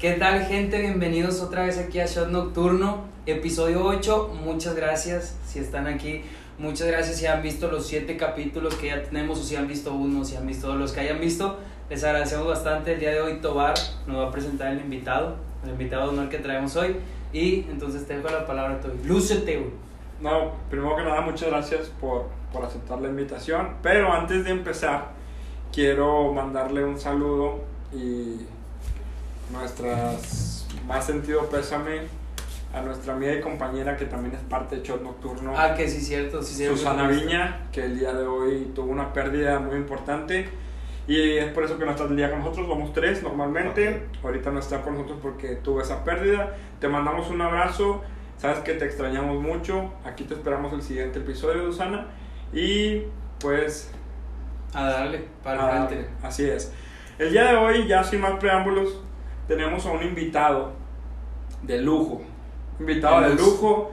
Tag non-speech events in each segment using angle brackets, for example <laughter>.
¿Qué tal gente? Bienvenidos otra vez aquí a Shot Nocturno, episodio 8. Muchas gracias si están aquí. Muchas gracias si han visto los 7 capítulos que ya tenemos o si han visto uno, si han visto los que hayan visto. Les agradecemos bastante. El día de hoy Tobar nos va a presentar el invitado, el invitado de honor que traemos hoy. Y entonces te dejo la palabra, Toby. Lúcete, güey. No, primero que nada, muchas gracias por, por aceptar la invitación. Pero antes de empezar, quiero mandarle un saludo y nuestras más sentido pésame a nuestra amiga y compañera que también es parte de Shot Nocturno, Ah, que sí, cierto. Sí, cierto. Susana Viña, que el día de hoy tuvo una pérdida muy importante. Y es por eso que no está el día con nosotros, somos tres normalmente. Ahorita no está con nosotros porque tuvo esa pérdida. Te mandamos un abrazo, sabes que te extrañamos mucho. Aquí te esperamos el siguiente episodio, Susana. Y pues A darle para adelante. Así es. El día de hoy, ya sin más preámbulos, tenemos a un invitado de lujo. Invitado de lujo.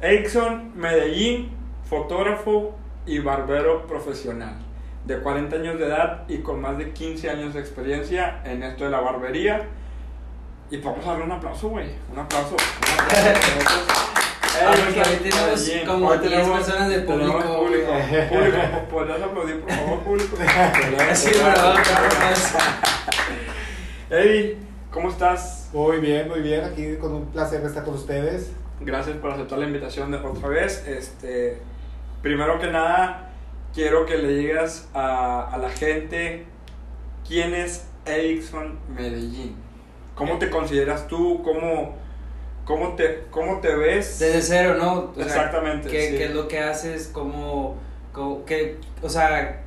Exxon Medellín, fotógrafo y barbero profesional. De 40 años de edad y con más de 15 años de experiencia en esto de la barbería. Y vamos a darle un aplauso, güey. Un aplauso. Un aplauso. Ah, tenemos como Hoy 10 personas de público. público. Público, <laughs> ¿podrías aplaudir, por favor, público? <laughs> Sí, verdad, Eddie, ¿cómo estás? Muy bien, muy bien. Aquí con un placer estar con ustedes. Gracias por aceptar la invitación de otra vez. Este, primero que nada, quiero que le digas a, a la gente quién es Erickson Medellín. ¿Cómo te consideras tú? ¿Cómo, cómo, te, cómo te ves? Desde cero, ¿no? O sea, Exactamente, ¿qué, sí. qué es lo que haces? ¿Cómo, cómo- qué, o sea,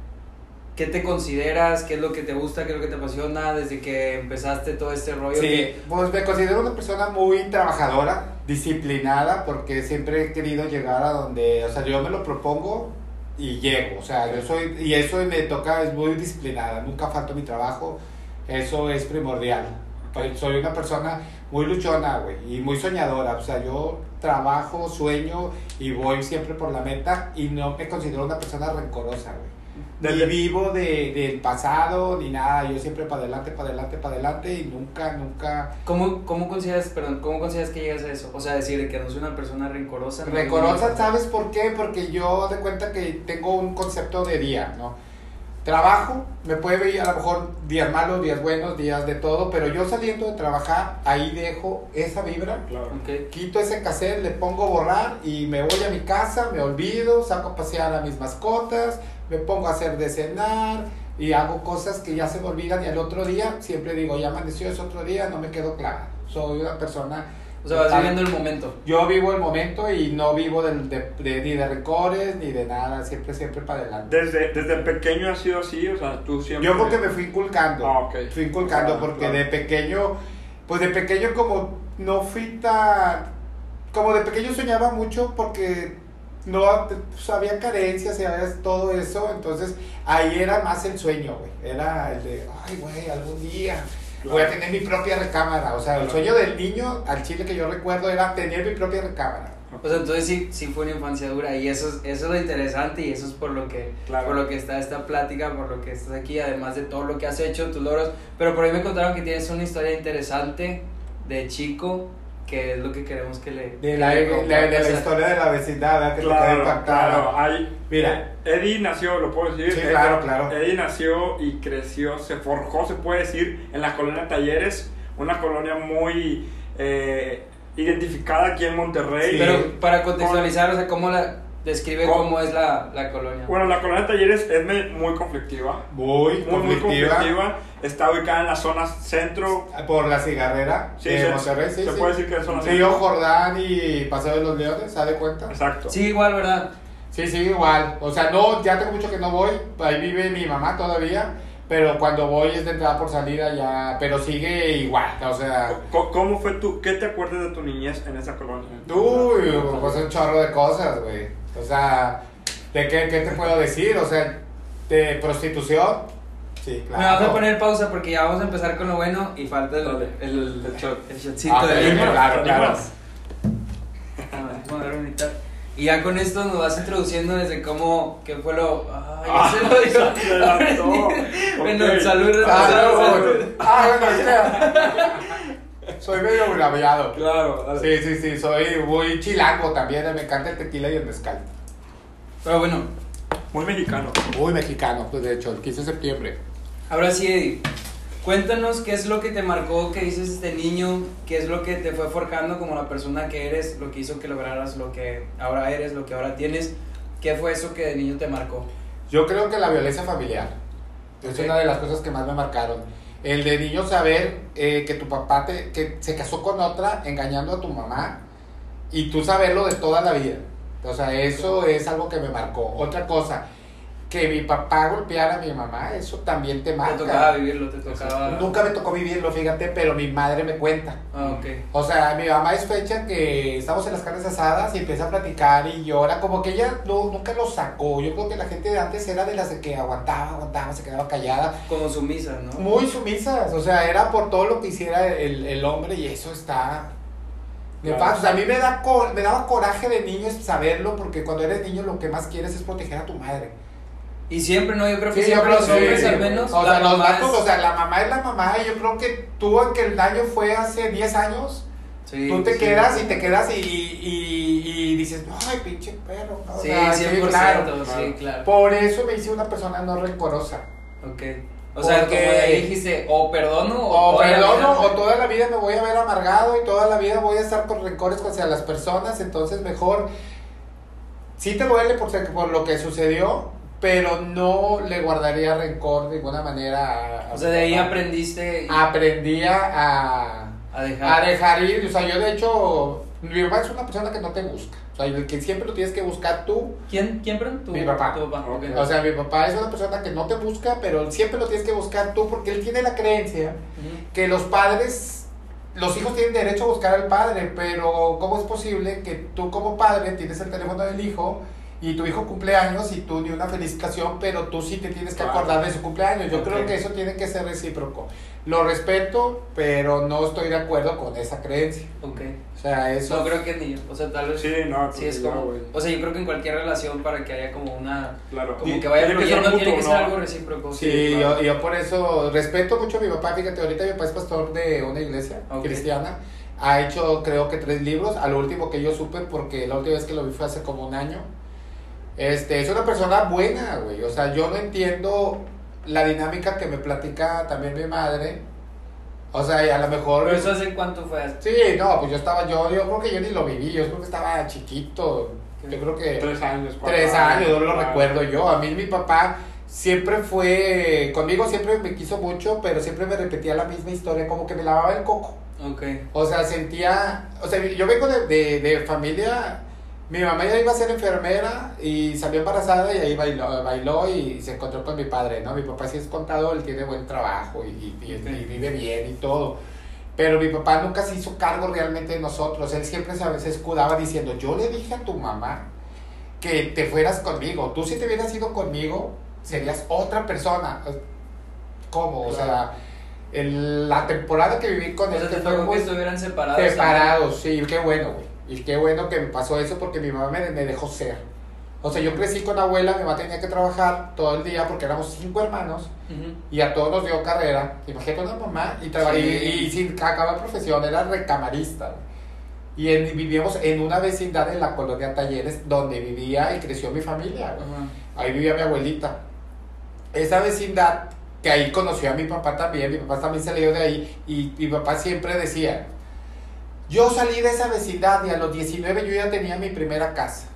qué te consideras? ¿Qué es lo que te gusta? ¿Qué es lo que te apasiona? Desde que empezaste todo este rollo. Sí, que- pues me considero una persona muy trabajadora, disciplinada, porque siempre he querido llegar a donde, o sea, yo me lo propongo y llego. O sea, yo soy, y eso me toca, es muy disciplinada. Nunca falto mi trabajo. Eso es primordial. Soy- Soy una persona muy luchona, güey, y muy soñadora. O sea, yo trabajo, sueño y voy siempre por la meta y no me considero una persona rencorosa, güey. Ni vivo de, del pasado, ni nada. Yo siempre para adelante, para adelante, para adelante y nunca, nunca... ¿Cómo, ¿Cómo consideras, perdón, cómo consideras que llegas a eso? O sea, decir de que no soy una persona rencorosa. ¿no? Rencorosa, ¿sabes por qué? Porque yo de cuenta que tengo un concepto de día, ¿no? Trabajo, me puede ver a lo mejor días malos, días buenos, días de todo, pero yo saliendo de trabajar, ahí dejo esa vibra, Claro. Quito ese cassette, le pongo borrar y me voy a mi casa, me olvido, saco a pasear a mis mascotas, me pongo a hacer de cenar y hago cosas que ya se me olvidan y al otro día siempre digo, ya amaneció, es otro día, no me quedo clara. Soy una persona... O sea, vas viviendo el momento. yo vivo el momento y no vivo del- de, de- ni de rencores ni de nada, siempre, siempre para adelante. Desde, desde pequeño ha sido así, o sea, tú siempre... Yo creo que me fui inculcando, Ah, ok. fui inculcando Claro, porque claro. de pequeño, pues de pequeño como no fui tan, como de pequeño soñaba mucho porque no pues, había carencias y había todo eso, entonces ahí era más el sueño, güey, era el de, ay, güey, algún día. Voy a tener mi propia recámara, o sea, el sueño del niño al chile que yo recuerdo era tener mi propia recámara. O sea, entonces sí, sí fue una infancia dura y eso es, eso es lo interesante y eso es por lo que Claro. por lo que está esta plática, por lo que estás aquí, además de todo lo que has hecho, tus logros. Pero por ahí me contaron que tienes una historia interesante de chico, que es lo que queremos que le... De la, le de la, de historia de la vecindad, ¿verdad? que te quedé Claro, impactada. claro. Hay, Mira. Eddie nació, lo puedo decir. Sí, Eddie- claro, claro. Eddie nació y creció, se forjó, se puede decir, en la colonia Talleres, una colonia muy eh, identificada aquí en Monterrey. Sí. Pero para contextualizar, o sea, ¿cómo la describe ¿Cómo? cómo es la, la colonia? Bueno, la colonia Talleres es muy conflictiva. Muy, Muy, muy conflictiva. Está ubicada en la zona centro. Por la cigarrera Sí, de Monterrey, sí, se sí. puede decir que es zona Río centro. Jordán y Paseo de los Leones, ¿se de cuenta? Exacto. Sí, igual, ¿verdad? Sí, sí, igual. O sea, no, ya tengo mucho que no voy. Ahí vive mi mamá todavía. Pero cuando voy es de entrada por salida ya. Pero sigue igual. O sea. Co- ¿Cómo fue tu, qué te acuerdas de tu niñez en esa colonia? Uy, pues un chorro de cosas, güey. O sea, ¿de qué, qué te puedo decir? O sea, de prostitución. Sí, claro. Me vas a poner pausa porque ya vamos a empezar con lo bueno y falta el, Dale. el, El shot. el shotcito Ah, de lima. claro, claro. Ah, vamos a dar un mitad. Y ya con esto nos vas introduciendo desde cómo, qué fue lo... Ah, <laughs> ya Ah, se lo dijo. se adelantó. <laughs> Bueno, salud, Ah, salud, ah, bueno, <laughs> soy medio braviado. Claro, dale. Sí, sí, sí, soy muy chilango también, me encanta el tequila y el mezcal. Pero bueno, Muy mexicano. Muy mexicano, pues de hecho, el 15 de septiembre. ahora sí, Eddie. Cuéntanos qué es lo que te marcó, qué dices de niño, qué es lo que te fue forjando como la persona que eres, lo que hizo que lograras lo que ahora eres, lo que ahora tienes. ¿Qué fue eso que de niño te marcó? Yo creo que la violencia familiar es Ok. una de las cosas que más me marcaron. El de niño saber eh, que tu papá te, que se casó con otra engañando a tu mamá y tú saberlo de toda la vida. O sea, eso es algo que me marcó. Otra cosa, que mi papá golpeara a mi mamá, eso también te marca. Te tocaba vivirlo, te tocaba... Nunca me tocó vivirlo, fíjate, pero mi madre me cuenta. Ah, ok. O sea, mi mamá es fecha que estamos en las carnes asadas y empieza a platicar y llora, como que ella no, nunca lo sacó. Yo creo que la gente de antes era de las de que aguantaba, aguantaba, se quedaba callada. Como sumisa, ¿no? Muy sumisas, o sea, era por todo lo que hiciera el, el hombre y eso está... nefasto. O sea, a mí me, da me daba coraje de niño saberlo porque cuando eres niño lo que más quieres es proteger a tu madre. Y siempre, ¿no? Yo creo que Sí, siempre creo los que hombres sí. al menos... O sea, los vatos, es- o sea, la mamá es la mamá y yo creo que tú, aunque el daño fue hace 10 años, Sí, tú te quedas y te quedas y, y, y dices, ay, pinche perro. ¿no? O Sí, sea, 100%, claro. sí, claro. Por eso me hice una persona no rencorosa. Ok. O sea, Porque- como ahí dijiste, o perdono O la perdono, vida- o toda la vida me voy a ver amargado y toda la vida voy a estar con rencores hacia las personas, entonces mejor, sí te duele por, ser- por lo que sucedió, pero no le guardaría rencor de ninguna manera. a- a O sea, de ahí papá. aprendiste Aprendía a, a dejar. a dejar ir, o sea, yo de hecho, mi papá es una persona que no te busca, o sea, el que siempre lo tienes que buscar tú, ¿Quién, quién preguntó? Mi papá. Tu o sea, mi papá es una persona que no te busca, pero siempre lo tienes que buscar tú porque él tiene la creencia que los padres, los hijos tienen derecho a buscar al padre, pero ¿cómo es posible que tú como padre tienes el teléfono del hijo y tu hijo cumple años y tú ni una felicitación, pero tú sí te tienes que Claro. acordar de su cumpleaños? Yo Ok. creo que eso tiene que ser recíproco. Lo respeto, pero no estoy de acuerdo con esa creencia. Ok. O sea, eso... No creo que ni yo. O sea, tal vez. Sí, no, Sí, es como. O sea, yo creo que en cualquier relación, para que haya como una. Claro. Como Y que vaya tiene ser fluyendo, tiene mutuo, que ser ¿no? algo recíproco. Sí, claro. yo, yo por eso respeto mucho a mi papá. Fíjate, ahorita mi papá es pastor de una iglesia Ok. cristiana. Ha hecho, creo que tres libros. A lo último que yo supe, porque la última vez que lo vi fue hace como un año. Este, es una persona buena, güey. O sea, yo no entiendo la dinámica que me platica también mi madre. O sea, y a lo mejor. Pero eso hace cuánto fue. Sí, no, pues yo estaba, yo, yo creo que yo ni lo viví. Yo creo que estaba chiquito. Yo creo que. Tres años. cuatro Tres años, no lo claro. recuerdo yo. A mí mi papá siempre fue, conmigo siempre me quiso mucho, pero siempre me repetía la misma historia, como que me lavaba el coco. Ok. O sea, sentía, o sea, yo vengo de, de, de familia, mi mamá ya iba a ser enfermera y salió embarazada y ahí bailó, bailó y se encontró con mi padre, ¿no? Mi papá sí es contador, él tiene buen trabajo y, y- y- Ok. y vive bien y todo. Pero mi papá nunca se hizo cargo realmente de nosotros. Él siempre se, se escudaba diciendo, yo le dije a tu mamá que te fueras conmigo. Tú si te hubieras ido conmigo, serías otra persona. ¿Cómo? O sea, el- la temporada que viví con O él sea, te fue muy que estuvieran separados. separados, sí, qué bueno, güey. Y qué bueno que me pasó eso porque mi mamá me, me dejó ser. O sea, yo crecí con abuela, mi mamá tenía que trabajar todo el día porque éramos cinco hermanos y a todos nos dio carrera. Imagínate una mamá y, Sí. y, y sin acabar profesión, era recamarista. Y en- vivíamos en una vecindad en la colonia Talleres donde vivía y creció mi familia. Ahí vivía mi abuelita. Esa vecindad, que ahí conoció a mi papá también, mi papá también salió de ahí, y mi papá siempre decía, yo salí de esa vecindad y a los 19 yo ya tenía mi primera casa.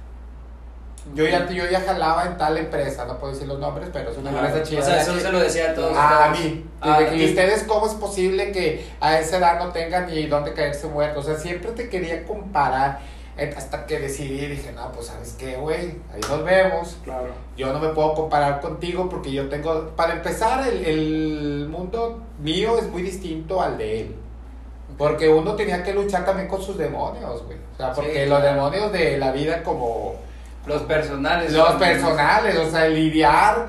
Yo ya, yo ya jalaba en tal empresa, no puedo decir los nombres, pero es una Ajá. empresa chida. O sea, eso se lo decía a todos. A mí. Ah, ti. ¿Y ustedes cómo es posible que a esa edad no tengan ni dónde caerse muertos? O sea, siempre te quería comparar hasta que decidí, dije, no, pues sabes qué, güey, ahí nos vemos. Claro. Yo no me puedo comparar contigo porque yo tengo, para empezar, el, el mundo mío es muy distinto al de él. Porque uno tenía que luchar también con sus demonios, güey. O sea, Sí, porque claro. los demonios de la vida como Los personales. los personales, o sea, el lidiar,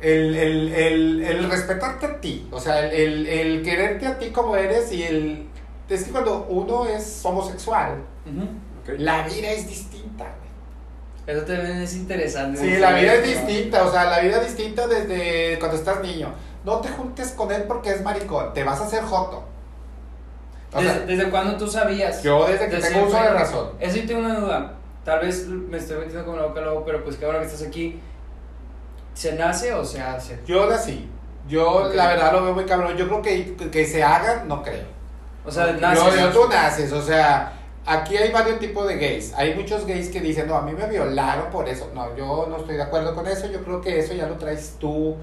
el, el, el, el respetarte a ti, o sea, el, el, el quererte a ti como eres y el... Es que cuando uno es homosexual, la vida es distinta, güey. Eso también es interesante. Sí, la vida es distinta, o sea, la vida es distinta desde cuando estás niño. No te juntes con él porque es maricón, te vas a hacer joto. O ¿Desde, sea, desde cuándo tú sabías? yo desde que De tengo uso de razón. Eso sí tengo una duda. Tal vez me estoy metiendo como la boca lobo, pero pues que ahora que estás aquí, ¿se nace o se hace? Yo nací. Yo Ok. la verdad lo veo muy cabrón. Yo creo que, que se hagan, no creo. O sea, Yo, nace. yo- tú naces, o sea, aquí hay varios tipos de gays. Hay muchos gays que dicen, no, a mí me violaron por eso. No, yo no estoy de acuerdo con eso. Yo creo que eso ya lo traes tú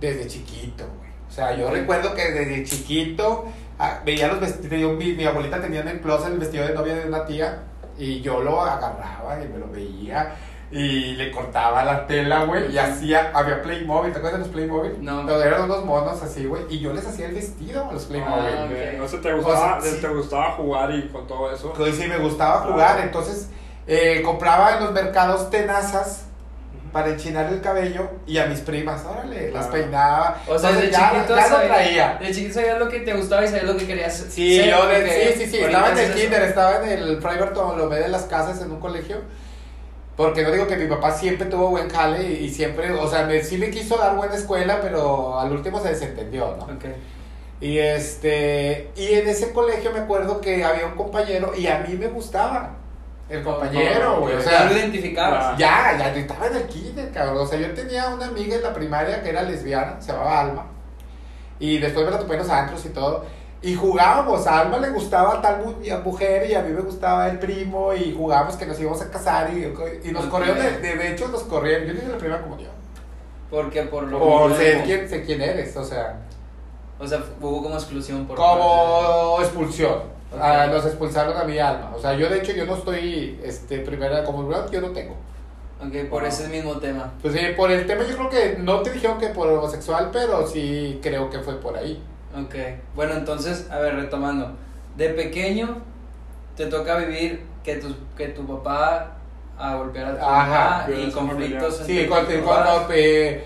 desde chiquito, güey. O sea, yo recuerdo que desde chiquito ah, veía los vestidos. Mi, mi abuelita tenía en el closet el vestido de novia de una tía y yo lo agarraba y me lo veía. Y le cortaba la tela, güey, y hacía, había Playmobil, ¿te acuerdas de los Playmobil? No. Pero eran unos monos así, güey, y yo les hacía el vestido a los Playmobil. Ah, Ok, ok. No sé, te gustaba, O sea, sí. te gustaba jugar y con todo eso. Que sí me gustaba jugar, Ah. entonces eh, compraba en los mercados tenazas para enchinar el cabello y a mis primas, órale, las Ah. peinaba. O sea, Entonces desde ya, chiquito ya lo sabías- traía. De chiquito sabías lo que te gustaba y sabías lo que querías Sí, ser, yo de- sí, sí, sí, estaba en el haces eso. kinder, estaba en el Fray Bartolomé de las Casas en un colegio. Porque no digo que mi papá siempre tuvo buen jale y, y siempre, o sea, me, sí me quiso dar buena escuela, pero al último se desentendió, ¿no? Ok. Y este, y en ese colegio me acuerdo que había un compañero y a mí me gustaba el compañero, güey. O ya sea, lo identificabas. ya, ya estaba en el kinder, cabrón. O sea, yo tenía una amiga en la primaria que era lesbiana, se llamaba Alma. Y después me la topé en los antros y todo. Y jugábamos, a Alma le gustaba tal mu- mujer y a mí me gustaba el primo y jugábamos que nos íbamos a casar y, y nos corrieron, de, de hecho nos corrieron, yo ni de la primera comunión. Porque por lo Por ser quién, sé quién eres, o sea, O sea, hubo como exclusión por como expulsión. Ah, nos expulsaron a mi alma. O sea, yo de hecho yo no estoy, este, primera comunión, yo no tengo. Ok, por ese mismo tema. Pues sí, por el tema yo creo que no te dijeron que por homosexual, pero sí creo que fue por ahí. Ok. Bueno, entonces, a ver, retomando. De pequeño, te toca vivir que tu, que tu papá a golpear a tu Ajá, mamá y conflictos Sí, cuando, cuando, eh,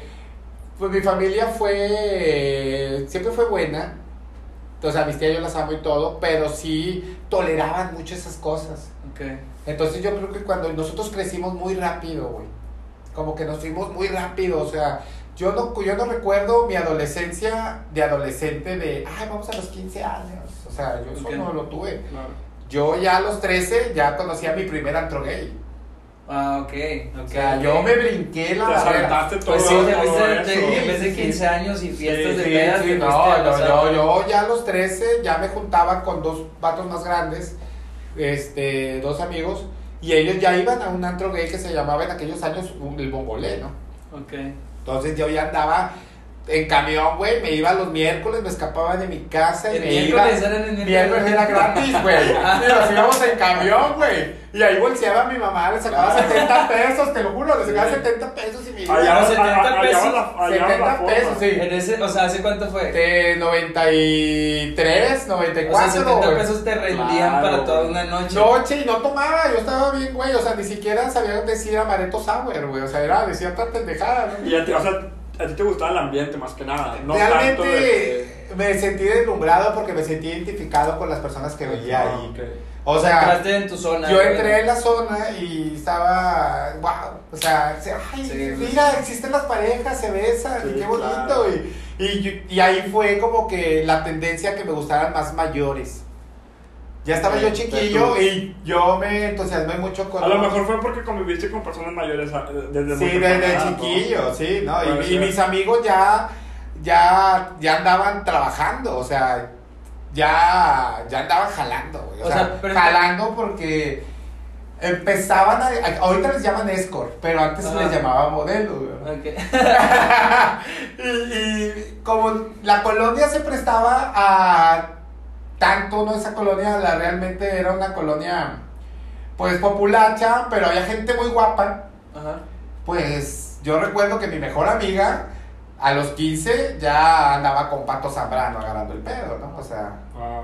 pues mi familia fue, siempre fue buena. O sea, mis tías yo las amo y todo, pero sí toleraban mucho esas cosas. Entonces yo creo que cuando nosotros crecimos muy rápido, güey. Como que nos fuimos muy rápido, o sea, yo no, yo no recuerdo mi adolescencia de adolescente de, ay, vamos a los 15 años. O sea, yo eso no lo tuve. Claro. Yo ya a los 13 ya conocía mi primer antro gay. Ah, ok. O sea, ok. yo me brinqué la Te saltaste todo, Pues sí, te fuiste de- en vez de Sí, 15 años y fiestas Sí, de sí, pedas, sí, no, no, yo, yo ya a los 13 ya me juntaba con dos vatos más grandes, este, dos amigos, y ellos ya iban a un antro gay que se llamaba en aquellos años el Bongolé, ¿no? Ok. Entonces yo ya andaba en camión, güey, me iba los miércoles, me escapaba de mi casa y El me miércoles iba... era el Miércoles era gratis, güey. Y <laughs> nos íbamos en camión, güey. Y ahí bolseaba mi mamá, le sacaba 70 pesos, te lo juro, le sacaba 70 pesos y me iba. Allá, Los allá, 70 allá pesos, allá la 70 forma. pesos, sí. En ese, o sea, ¿hace cuánto fue? De 93, 94, O sea, 70 güey. pesos te rendían Claro, para toda una noche. Noche y no tomaba, yo estaba bien, güey, o sea, ni siquiera sabía decir amaretto sour, güey, o sea, era, decía otra pendejada, ¿no? Y a ti, o sea, a ti te gustaba el ambiente más que nada. No tanto Realmente de- me sentí deslumbrado porque me sentí identificado con las personas que veía Ah, ahí. ok. O sea, Entraste en tu zona. yo entré en la zona y estaba, wow, o sea, se- ay, Sí, mira, existen las parejas, se besan, Sí, qué bonito. claro. Y, y ahí fue como que la tendencia que me gustaran más mayores. Ya estaba Sí, yo chiquillo tú. y yo me entusiasmé mucho con... A lo mejor fue porque conviviste con personas mayores a- desde Sí, muy desde chiquillo, sí, ¿no? Y, mis amigos ya, ya, ya andaban trabajando, o sea, ya, ya andaban jalando, güey. O, O sea, jalando porque empezaban a, ahorita les llaman escort, pero antes se les llamaba modelo, güey. Ok. <laughs> y, y como la colonia se prestaba a tanto, ¿no? Esa colonia la, realmente era una colonia, pues, populacha, pero había gente muy guapa. Ajá. Pues yo recuerdo que mi mejor amiga a los 15 ya andaba con Pato Zambrano agarrando el pedo, ¿no? O sea,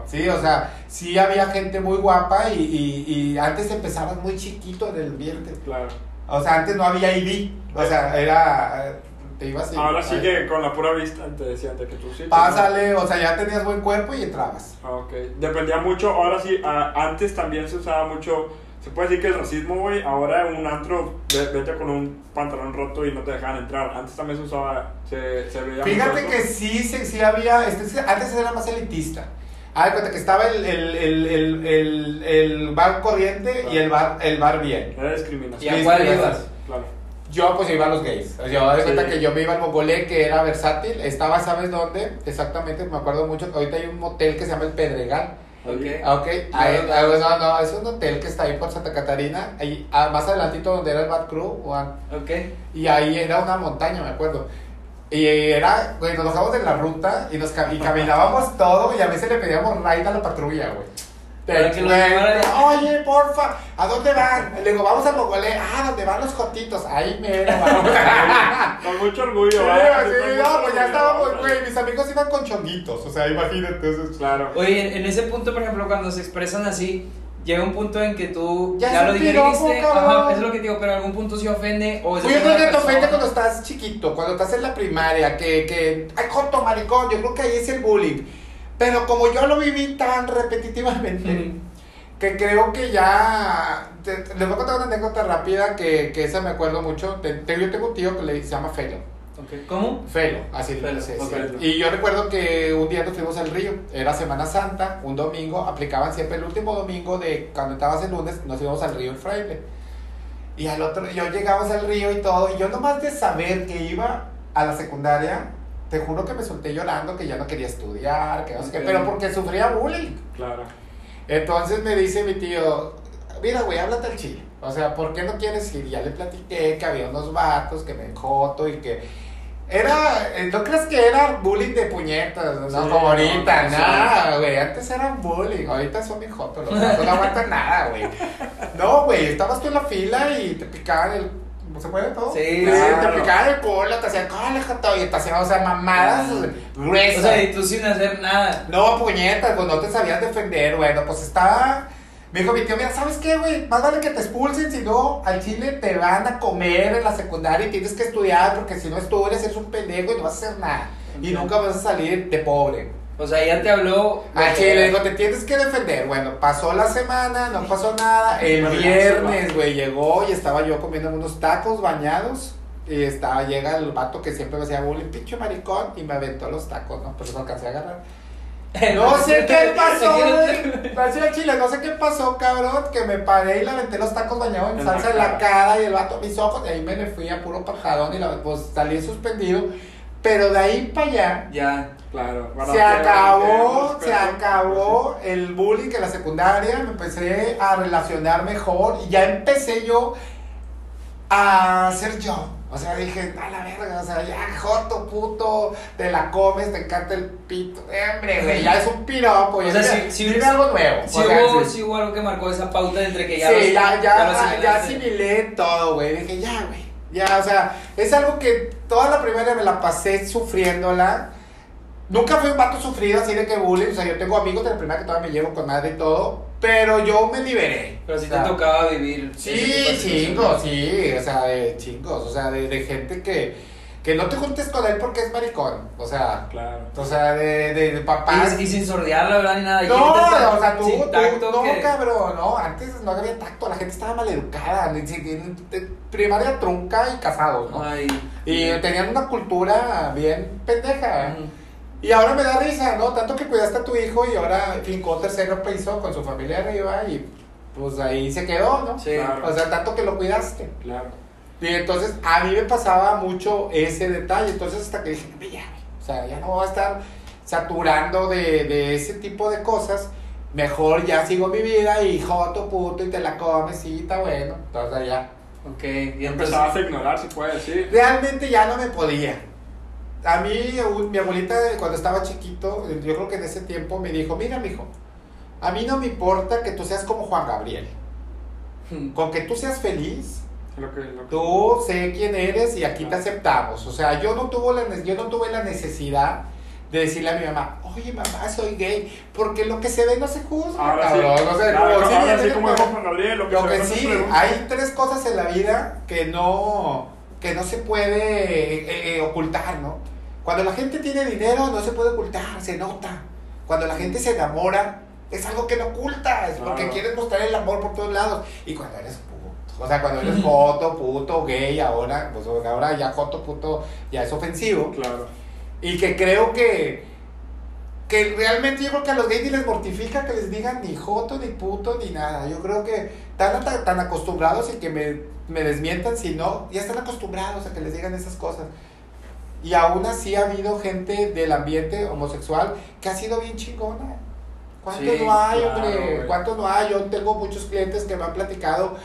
sí, o sea, sí había gente muy guapa y, y, y antes empezabas muy chiquito en el ambiente. claro. O sea, antes no había ID, o sea, era, te ibas y... Ahora sí que con la pura vista te decían de que tú sí. Pásale, o sea, ya tenías buen cuerpo y entrabas. no. Ah, ok. Dependía mucho, ahora sí, antes también se usaba mucho, se puede decir que el racismo, güey, ahora en un antro, ve- vete con un pantalón roto y no te dejaban entrar. Antes también se usaba, se, se veía mucho Fíjate que sí, sí, sí había, este, antes era más elitista. Ah, de cuenta que estaba el, el, el, el, el, el bar corriente y el bar, el bar bien. Era discriminación. ¿Y a cuál ibas? Yo pues iba a los gays. Yo de cuenta que yo me iba al Mongolé, que era versátil. Estaba, ¿sabes dónde? Exactamente, me acuerdo mucho. Ahorita hay un motel que se llama El Pedregal. Ok. Ah, Ok, No, ahí- no, ah, no. no, es un hotel que está ahí por Santa Catarina. Ahí, ah, más adelantito donde era el Bad Crew. Juan. Ok. Y ahí era una montaña, me acuerdo. Y era, güey, nos bajamos de la ruta y, nos, y caminábamos todo y a veces le pedíamos ride a la patrulla, güey. Para que lo. Oye, porfa, ¿a dónde van? Le digo, vamos a Mongolé. Ah, ¿dónde van los jotitos? Ahí mero, vamos. <laughs> Con mucho orgullo, Sí, ¿verdad? sí, mucho no, pues ya estábamos, güey, mis amigos iban con chonguitos, o sea, imagínate, entonces... Claro. Oye, en- ese punto, por ejemplo, cuando se expresan así, llega un punto en que tú Ya ya, es lo cabrón. Ajá, eso es lo que digo, pero en algún punto se ofende o es yo creo que te ofende cuando estás chiquito, cuando estás en la primaria, que, que, ay, joto, maricón, yo creo que ahí es el bullying. Pero como yo lo viví tan repetitivamente, Ujú. que creo que ya, te- te- les voy a contar una anécdota rápida que, que esa me acuerdo mucho. Te- yo tengo un tío que le, se llama Felo. Ok. ¿Cómo? Felo, así Felo, le dice. ok. sí. Y yo recuerdo que un día nos fuimos al río, era Semana Santa, un domingo, aplicaban siempre el último domingo de cuando estabas el lunes, nos íbamos al río El Fraile. Y al otro, yo llegamos al río y todo, y yo nomás de saber que iba a la secundaria, te juro que me solté llorando, que ya no quería estudiar, que no sé qué, pero porque sufría bullying. Claro. Entonces me dice mi tío, mira, güey, háblate al chile. O sea, ¿por qué no quieres ir? Ya le platiqué que había unos vatos que me joto y que... Era, eh, no crees que era bullying de puñetas, no Sí, como ahorita, no, nada, güey, antes era bullying, ahorita son mi joto, los vatos no <laughs> aguantan nada, güey. No, güey, estabas tú en la fila y te picaban el, ¿se puede todo? Sí, claro. te picaban el culo, te hacían, joto, y te hacían, o sea, mamadas Ah. gruesas. O sea, y tú sin hacer nada. No, puñetas, pues no te sabías defender, bueno, pues estaba... Me dijo mi tío, mira, ¿sabes qué, güey? Más vale que te expulsen, si no, al chile te van a comer en la secundaria y tienes que estudiar, porque si no estudias eres un pendejo y no vas a hacer nada. Y nunca vas a salir de pobre. O sea, ya te habló. Al chile, digo, te tienes que defender. Bueno, pasó la semana, no pasó nada. El viernes, güey, llegó y estaba yo comiendo unos tacos bañados. Y estaba, llega el vato que siempre me hacía bullying, pinche maricón, y me aventó los tacos, ¿no? Pero los alcancé a agarrar. <laughs> No sé qué pasó, güey. Chile, no sé qué pasó, cabrón. Que me paré y le aventé los tacos bañados en salsa en la cara. cara y el vato mis ojos. Y ahí me le fui a puro pajadón y la, pues salí suspendido. Pero de ahí para allá Ya. Claro. se acabó, se acabó el bullying en la secundaria. Me empecé a relacionar mejor y ya empecé yo a ser yo. O sea, dije, a la verga, o sea, ya, joto, puto, te la comes, te encanta el pito. Eh, Hombre, güey, ya es un piropo. O sea, dime- si- si dime hubiera- algo nuevo. Sea, hubo, algo que marcó esa pauta entre que ya Sí, los- ya, ya, ya, asimilé todo, güey. Dije, ya, güey. Ya, o sea, es algo que toda la primaria me la pasé sufriéndola. Nunca fui un vato sufrido así de que bullying. O sea, yo tengo amigos de la primaria que todavía me llevo con madre y todo. Pero yo me liberé. Pero O te tocaba vivir. Sí, chingos, sí. O sea, de chingos. O sea, de, de gente que, que no te juntes con él porque es maricón. O sea, Claro. o sea, de, de, de papás. Y, y sin sordear, la verdad, ni nada. No, tan- o sea, tú, tú- tacto no, que- cabrón, no, antes no había tacto, la gente estaba maleducada, ni siquiera- de primaria trunca y casados, ¿no? Ay. Y tenían una cultura bien pendeja. Y ahora me da risa, ¿no? Tanto que cuidaste a tu hijo y ahora fincó tercero piso con su familia arriba y pues ahí se quedó, ¿no? Sí. Claro. O sea, tanto que lo cuidaste. Claro. Y entonces a mí me pasaba mucho ese detalle. Entonces hasta que dije, "Ve ya, o sea, ya no voy a estar saturando de, de ese tipo de cosas. Mejor ya sigo mi vida y joto, puto, y te la comes, sí, está bueno. Entonces ya. Ok. Y entonces. Empezabas a ignorar, se puede decir. Realmente ya no me podía. A mí, mi abuelita, cuando estaba chiquito, yo creo que en ese tiempo me dijo, mira, mijo, a mí no me importa que tú seas como Juan Gabriel. Con que tú seas feliz, Lo que, lo que- Tú sé quién eres y aquí te aceptamos. O sea, yo no, tuvo la, yo no tuve la necesidad de decirle a mi mamá, oye mamá, soy gay, porque lo que se ve no se juzga, Ahora sí. cabrón. Claro, como, sí, ahora sí, como dijo Juan Gabriel, lo que, lo que no sí, hay tres cosas en la vida que no, que no se puede eh, eh, ocultar, ¿no? Cuando la gente tiene dinero no se puede ocultar, se nota. Cuando la gente se enamora, Es algo que no ocultas, porque Claro. quieres mostrar el amor por todos lados. Y cuando eres o sea, cuando eres joto, puto, gay, ahora, pues ahora ya joto, puto, ya es ofensivo. Claro. Y que creo que, que realmente yo creo que a los gays ni les mortifica que les digan ni joto, ni puto, ni nada. Yo creo que están tan, tan acostumbrados y que me, me desmientan si no, ya están acostumbrados a que les digan esas cosas. Y aún así ha habido gente del ambiente homosexual que ha sido bien chingona. ¿Cuántos Sí, no hay, claro, hombre? güey. ¿Cuántos no hay? Yo tengo muchos clientes que me han platicado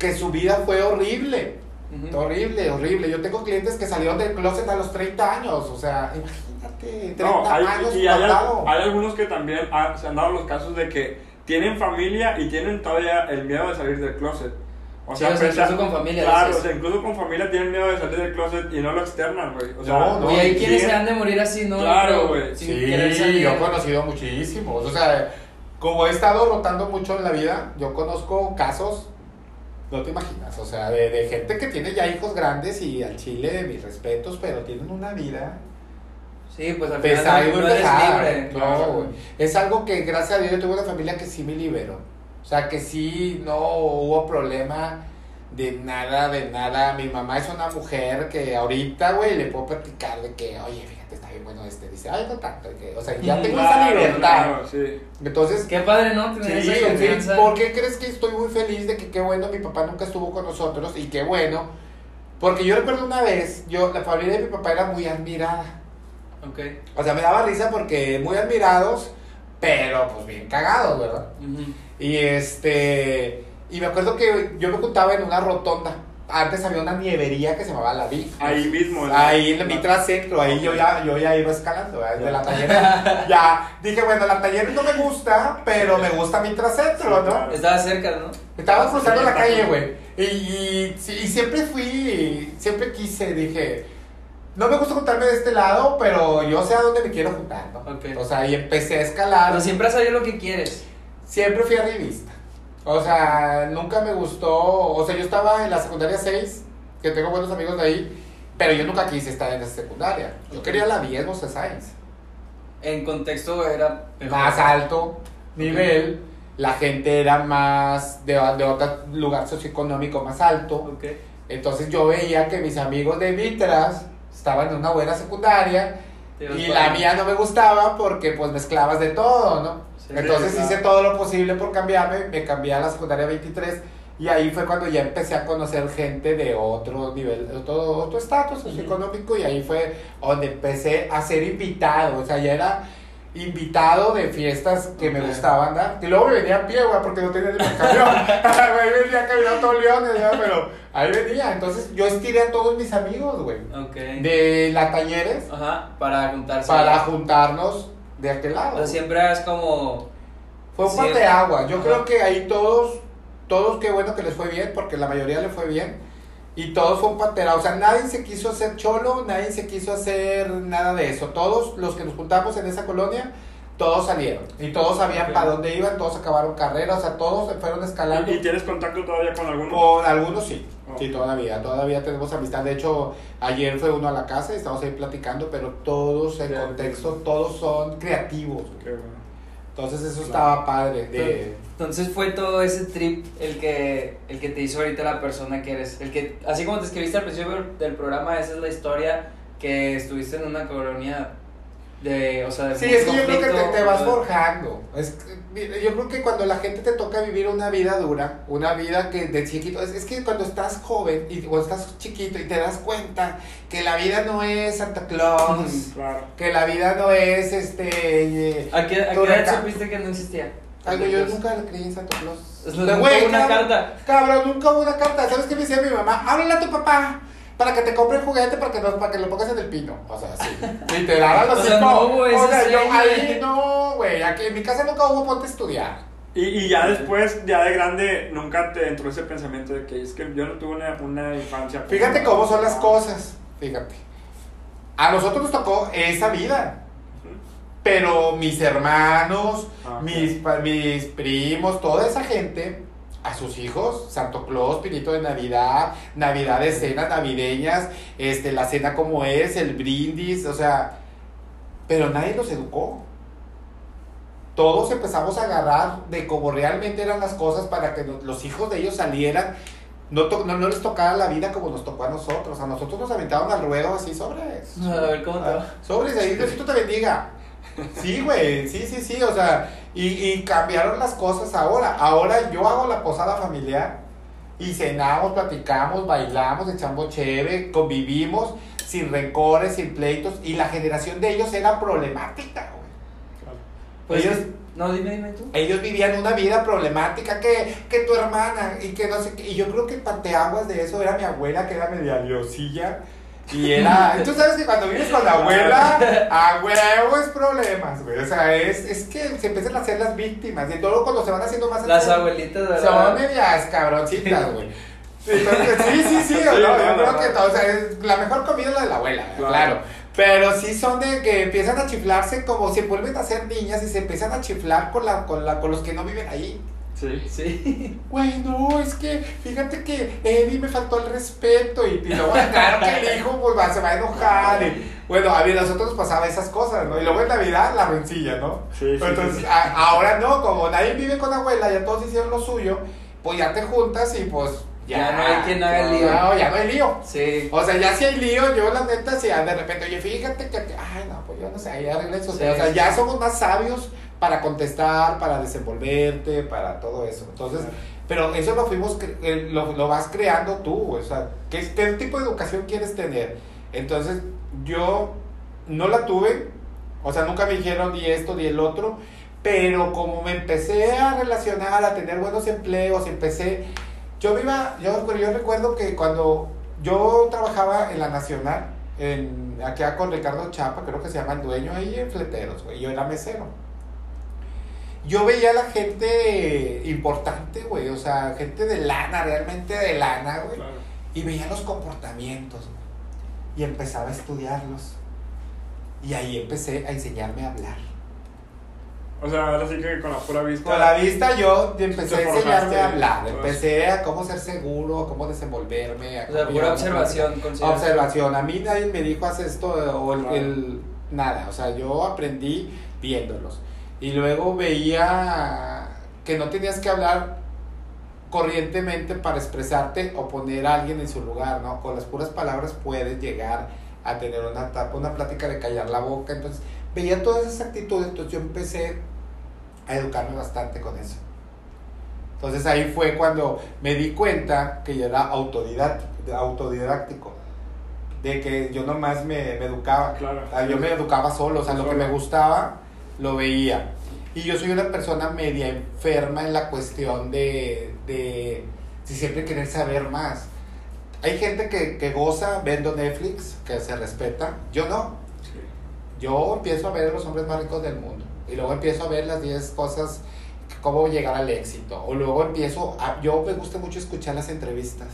que su vida fue horrible. Ujú. Horrible, horrible. Yo tengo clientes que salieron del closet a los 30 años. O sea, imagínate, 30 No, hay, años y hay, hay algunos que también ha- se han dado los casos de que tienen familia y tienen todavía el miedo de salir del closet. O Sí, o sea, incluso con familia, Claro, o sea, incluso con familia tienen miedo de salir del closet y no lo externan, güey. O sea, No, no, y hay quienes se han de morir así, ¿no? Claro, güey. Sí, salir. yo he conocido muchísimos. O sea, como he estado rotando mucho en la vida, yo conozco casos, no te imaginas, o sea, de, de gente que tiene ya hijos grandes y al chile, mis respetos, pero tienen una vida Sí, pues al final pesada y no, eres libre. No, güey. Es algo que gracias a Dios yo tuve una familia que sí me liberó. O sea, que sí no hubo problema de nada, de nada. Mi mamá es una mujer que ahorita, güey, le puedo platicar de que, oye, bien bueno este. Dice, ay, no tanto. que- o sea, ya <laughs> tengo Claro, esa libertad. claro, sí. Entonces, Qué padre, ¿no? Tener Sí, esa confianza. ¿por qué crees que estoy muy feliz de que qué bueno mi papá nunca estuvo con nosotros y qué bueno? Porque yo recuerdo una vez, yo la familia de mi papá era muy admirada. Ok. O sea, me daba risa porque muy admirados, pero pues bien cagados, ¿verdad? Y este, y me acuerdo que yo me juntaba en una rotonda. Antes había una nievería que se llamaba La Vic. Ahí mismo. Ahí en mi centro, ahí yo ya, yo ya iba escalando, desde la tallera. <laughs> ya dije, bueno, la tallera no me gusta, pero me gusta mi centro, ¿no? Claro. Estaba cerca, ¿no? Estaba cruzando la calle, güey. Y, y, siempre fui, siempre quise, dije, no me gusta juntarme de este lado, pero yo sé a dónde me quiero juntar, ¿no? Ok. O sea, y empecé a escalar. Pero siempre has sabido lo que quieres. Siempre fui arribista. O sea, nunca me gustó. O sea, yo estaba en la secundaria 6, que tengo buenos amigos de ahí, pero yo nunca quise estar en esa secundaria. Yo quería la 10 José Science. En contexto era mejor. Más alto nivel, la gente era más de, de otro lugar socioeconómico más alto. Entonces yo veía que mis amigos de Vitras estaban en una buena secundaria y la mía no me gustaba porque pues mezclabas de todo, ¿no? Sí, Entonces hice todo lo posible por cambiarme, me cambié a la secundaria 23 y ahí fue cuando ya empecé a conocer gente de otro nivel, de otro otro estatus socioeconómico y ahí fue donde empecé a ser invitado, o sea, ya era invitado de fiestas que me gustaban dar. Y luego me venía a pie, güey, porque no tenía camión. ahí <laughs> <laughs> venía caminando todo León, pero ahí venía. Entonces yo estiré a todos mis amigos, güey, de la talleres Ajá, para juntarse. para juntarnos de aquel lado. O sea, siempre es como. Fue un par de agua. Yo Ajá. creo que ahí todos, todos qué bueno que les fue bien, porque la mayoría le fue bien. Y todos fue un patera. O sea, nadie se quiso hacer cholo, nadie se quiso hacer nada de eso. Todos los que nos juntamos en esa colonia, todos salieron. Y todos sabían para dónde iban, todos acabaron carrera, o sea, todos se fueron escalando. ¿Y, y tienes contacto todavía con algunos? Con algunos sí, Oh. sí, todavía, todavía tenemos amistad. De hecho, ayer fue uno a la casa y estamos ahí platicando, pero todos en contexto, todos son creativos. Qué bueno. Entonces eso Claro. estaba padre. De, Entonces fue todo ese trip el que, el que te hizo ahorita la persona que eres. El que, así como te escribiste al principio del programa, esa es la historia que estuviste en una colonia de, o sea, de Sí, es que yo creo que te, vas forjando. Es yo creo que cuando la gente te toca vivir una vida dura, una vida que de chiquito, es, es que cuando estás joven y cuando estás chiquito y te das cuenta que la vida no es Santa Claus, <laughs> Claro. que la vida no es este... eh, ¿A qué, a qué edad supiste que no existía? algo yo nunca le creí en Santa Claus. Es De nunca güey, hubo una cabrón, carta. Cabrón, nunca hubo una carta. ¿Sabes qué me decía mi mamá? Háblale a tu papá. Para que te compre el juguete para que, no, para que lo pongas en el pino. O sea, sí. Literal, <laughs> a los O sea, no ese O sea, yo ahí no, güey. Aquí en mi casa nunca hubo ponte a estudiar. Y, y ya después, ya de grande, nunca te entró ese pensamiento de que es que yo no tuve una, una infancia. Fíjate cómo son las cosas. Fíjate. A nosotros nos tocó esa vida. Pero mis hermanos, Ah, mis, mis primos, toda esa gente, a sus hijos, Santo Claus, Pinito de Navidad, Navidad de cenas navideñas, este, la cena como es, el brindis, o sea, pero nadie los educó. todos empezamos a agarrar de cómo realmente eran las cosas para que los- hijos de ellos salieran. No, to- no, no les tocara la vida como nos tocó a nosotros. A nosotros nos aventaban al ruedo así sobres. A ver, ¿cómo te va? Sobres, ahí Diosito te bendiga. Sí, güey, sí, sí, sí, o sea, y, y cambiaron las cosas ahora. Ahora yo hago la posada familiar y cenamos, platicamos, bailamos, echamos chévere, convivimos sin rencores, sin pleitos, y la generación de ellos era problemática, güey. Pues Ellos- No, dime, dime tú. Ellos vivían una vida problemática que, que tu hermana y que no sé qué. Y yo creo que el de eso era mi abuela, que era media liosilla. Y era. <laughs> Tú sabes que cuando vives con la abuela, a huevo es problemas, güey. O sea, es, es que se empiezan a hacer las víctimas. Y todo cuando se van haciendo más. Las abuelitas, Son ¿verdad? medias cabroncitas, güey. <laughs> Entonces, sí, sí, sí, no, yo creo que todo, o sea, es- la mejor comida es la de la abuela, Claro. claro. Pero sí son de que empiezan a chiflarse como si vuelven a ser niñas y se empiezan a chiflar con, la, con, la, con los que no viven ahí. Sí. Sí. Güey, no, es que fíjate que Eddie me faltó el respeto y, y luego, claro que el hijo pues, va- se va a enojar. Y, bueno, a mí nosotros nos pasaba esas cosas, ¿no? Y luego en Navidad la rencilla, ¿no? Sí, sí, Entonces, sí. a- ahora no, como nadie vive con abuela, ya todos hicieron lo suyo, pues ya te juntas y pues ya. Ya no hay quien haga el lío. No, ya no hay lío. Sí. O sea, ya si hay lío, yo la neta, si de repente, oye, fíjate que, ay, no, pues yo no sé, ahí arregla eso. Sí. O sea, ya somos más sabios para contestar, para desenvolverte, para todo eso. Entonces, pero eso lo fuimos, eh, lo, lo vas creando tú, o sea, ¿qué, ¿qué tipo de educación quieres tener? Entonces, yo no la tuve, o sea, nunca me dijeron ni esto ni el otro, pero como me empecé a relacionar, a tener buenos empleos, empecé, yo me iba, yo, yo recuerdo que cuando yo trabajaba en la Nacional, en, acá con Ricardo Chapa, creo que se llama el dueño, ahí en Fleteros, güey, yo era mesero. Yo veía a la gente importante, güey, o sea, gente de lana, realmente de lana, güey. Claro. Y veía los comportamientos, güey. Y empezaba a estudiarlos. Y ahí empecé a enseñarme a hablar. O sea, ahora sí que con la pura vista. Con la vista yo empecé a enseñarme a hablar. Empecé a cómo ser seguro, a cómo desenvolverme. A O sea, pura observación, plática. considero. Observación. A mí nadie me dijo haz esto o el, Claro. el- nada. O sea, yo aprendí viéndolos. Y luego veía que no tenías que hablar corrientemente para expresarte o poner a alguien en su lugar, ¿no? Con las puras palabras puedes llegar a tener una una plática de callar la boca. Entonces, veía todas esas actitudes, entonces yo empecé a educarme bastante con eso. Entonces ahí fue cuando me di cuenta que yo era autodidáctico, autodidáctico de que yo nomás me, me educaba. Claro. Ah, Yo me educaba solo, o sea, lo que me gustaba lo veía. Y yo soy una persona media enferma en la cuestión de, de, de siempre querer saber más. Hay gente que, que goza viendo Netflix, que se respeta. Yo no. Yo empiezo a ver los hombres más ricos del mundo. Y luego empiezo a ver las 10 cosas, cómo llegar al éxito. O luego empiezo, a, yo me gusta mucho escuchar las entrevistas.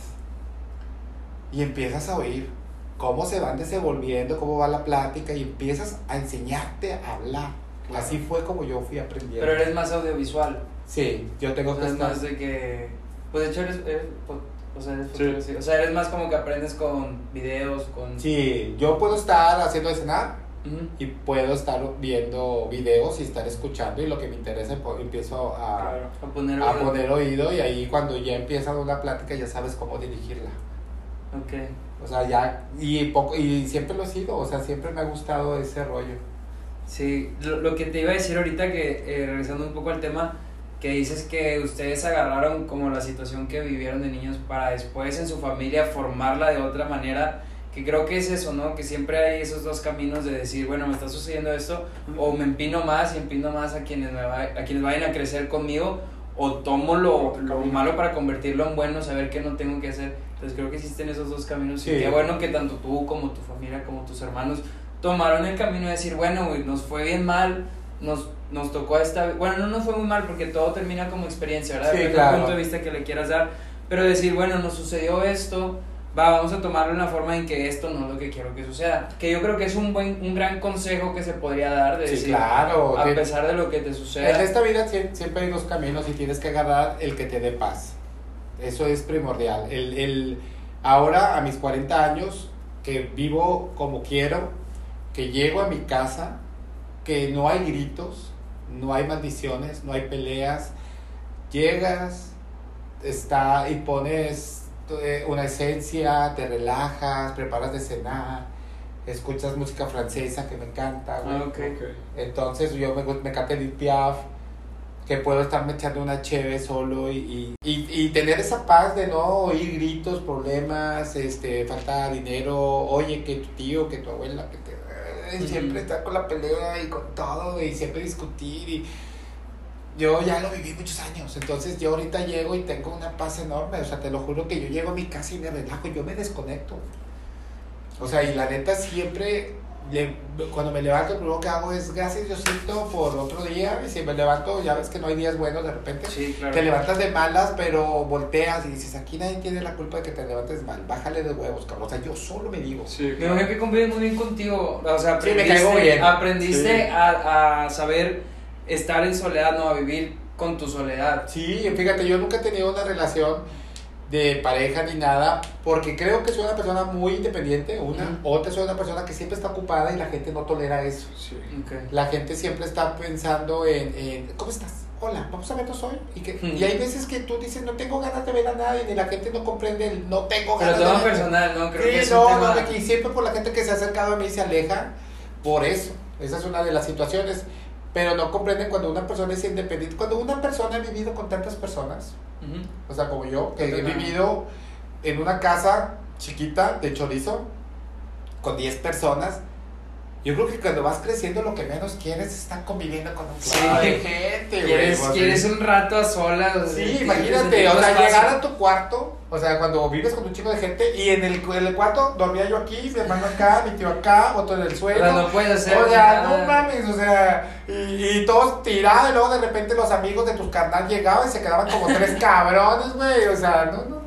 Y empiezas a oír cómo se van desenvolviendo, cómo va la plática y empiezas a enseñarte a hablar. Claro. Así fue como yo fui aprendiendo. Pero eres más audiovisual. Sí, yo tengo O que sea, es estar... más de que. Pues de hecho eres. eres fo- o, sea, eres Sí. fotógrafo, sí. o sea, eres más como que aprendes con videos, con. Sí, yo puedo estar haciendo escenar Ujú. y puedo estar viendo videos y estar escuchando y lo que me interesa pues, empiezo a... Claro. A poner. a oído. poner oído y ahí cuando ya empieza una plática ya sabes cómo dirigirla. Ok. O sea, ya, y, poco, y siempre lo he sido, o sea, siempre me ha gustado ese rollo. Sí, lo, lo que te iba a decir ahorita, que eh, regresando un poco al tema, que dices que ustedes agarraron como la situación que vivieron de niños para después en su familia formarla de otra manera, que creo que es eso, ¿no? Que siempre hay esos dos caminos de decir, bueno, me está sucediendo esto, o me empino más y empino más a quienes, me va- a quienes vayan a crecer conmigo, o tomo lo, lo malo para convertirlo en bueno, saber qué no tengo que hacer. Entonces creo que existen esos dos caminos y qué bueno que tanto tú como tu familia, como tus hermanos, tomaron el camino de decir, bueno, güey, nos fue bien mal, nos, nos tocó esta... Bueno, no nos fue muy mal porque todo termina como experiencia, ¿verdad? Sí, Depende claro. del punto de vista que le quieras dar, pero decir, bueno, nos sucedió esto, va, vamos a tomarlo en la forma en que esto no es lo que quiero que suceda. Que yo creo que es un buen, un gran consejo que se podría dar de Sí, decir, claro. a pesar de lo que te En suceda. esta vida sie- siempre hay dos caminos y tienes que agarrar el que te dé paz. Eso es primordial. El, el, ahora, a mis 40 años, que vivo como quiero, que llego a mi casa, que no hay gritos, no hay maldiciones, no hay peleas. Llegas, está y pones eh, una esencia, te relajas, preparas de cenar, escuchas música francesa que me encanta. Ah, ok. Entonces yo me, me encanta Edith Piaf, que puedo estarme echando una cheve solo y, y, y, y tener esa paz de no oír gritos, problemas, este, falta de dinero, oye, que tu tío, que tu abuela, que te... Siempre estar con la pelea y con todo y siempre discutir y... Yo ya lo viví muchos años, entonces yo ahorita llego y tengo una paz enorme, o sea, te lo juro que yo llego a mi casa y me relajo, yo me desconecto. O sea, y la neta siempre, le- cuando me levanto, lo primero que hago es gracias Diosito por otro día. Y si me levanto, ya ves que no hay días buenos de repente. Sí, claro. Te levantas de malas, pero volteas y dices, aquí nadie tiene la culpa de que te levantes mal. Bájale de huevos, cabrón. O sea, yo solo me digo. Sí, Me imagino que convive muy bien contigo. O sea, Sí, me aprendiste, caigo bien. aprendiste Sí. a, a saber estar en soledad, no a vivir con tu soledad. Sí, fíjate, yo nunca he tenido una relación de pareja ni nada, porque creo que soy una persona muy independiente, una. Ujú. Otra, soy una persona que siempre está ocupada y la gente no tolera eso. Sí. Ok. La gente siempre está pensando en, en, ¿cómo estás? Hola, vamos a vernos hoy. Y, que, y hay veces que tú dices, no tengo ganas de ver a nadie, ni la gente no comprende el no tengo Pero ganas tema de ver personal, ¿no? Creo que Sí, es un no, tema- no, de aquí siempre por la gente que se ha acercado a mí se aleja por eso. Esa es una de las situaciones. Pero no comprenden cuando una persona es independiente. Cuando una persona ha vivido con tantas personas, o sea, como yo, que he vivido en una casa chiquita de chorizo con 10 personas. Yo creo que cuando vas creciendo lo que menos quieres es estar conviviendo con un Sí. chingo de gente, güey. ¿Quieres, Pues, quieres un rato a solas? Sí, imagínate, o sea, llegar a tu cuarto, o sea, cuando vives con un chico de gente y en el, en el cuarto dormía yo aquí, mi hermano acá, mi tío acá, otro en el suelo. sea, no puedes hacer O sea, nada. no mames, o sea, y, y todos tirados, y luego de repente los amigos de tus carnal llegaban y se quedaban como tres <laughs> cabrones, güey, o sea, no, no.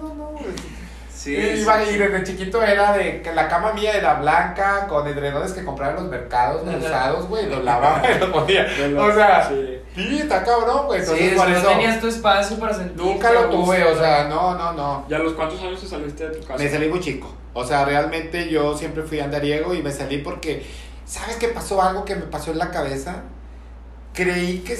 Sí, y, sí, sí. desde chiquito era de que la cama mía era blanca, con edredones que compraba en los mercados Ajá. usados, güey, los lavaba <laughs> y los ponía. <laughs> O sea, sí. sí, está cabrón, güey, Sí, entonces por no eso. tenías tu espacio para sentir. Nunca lo tuve, o sea, no, no, no. ¿Y a los cuántos años te saliste de tu casa? Me salí muy chico. O sea, realmente yo siempre fui andariego y me salí porque, ¿sabes qué pasó? Algo que me pasó en la cabeza. Creí que,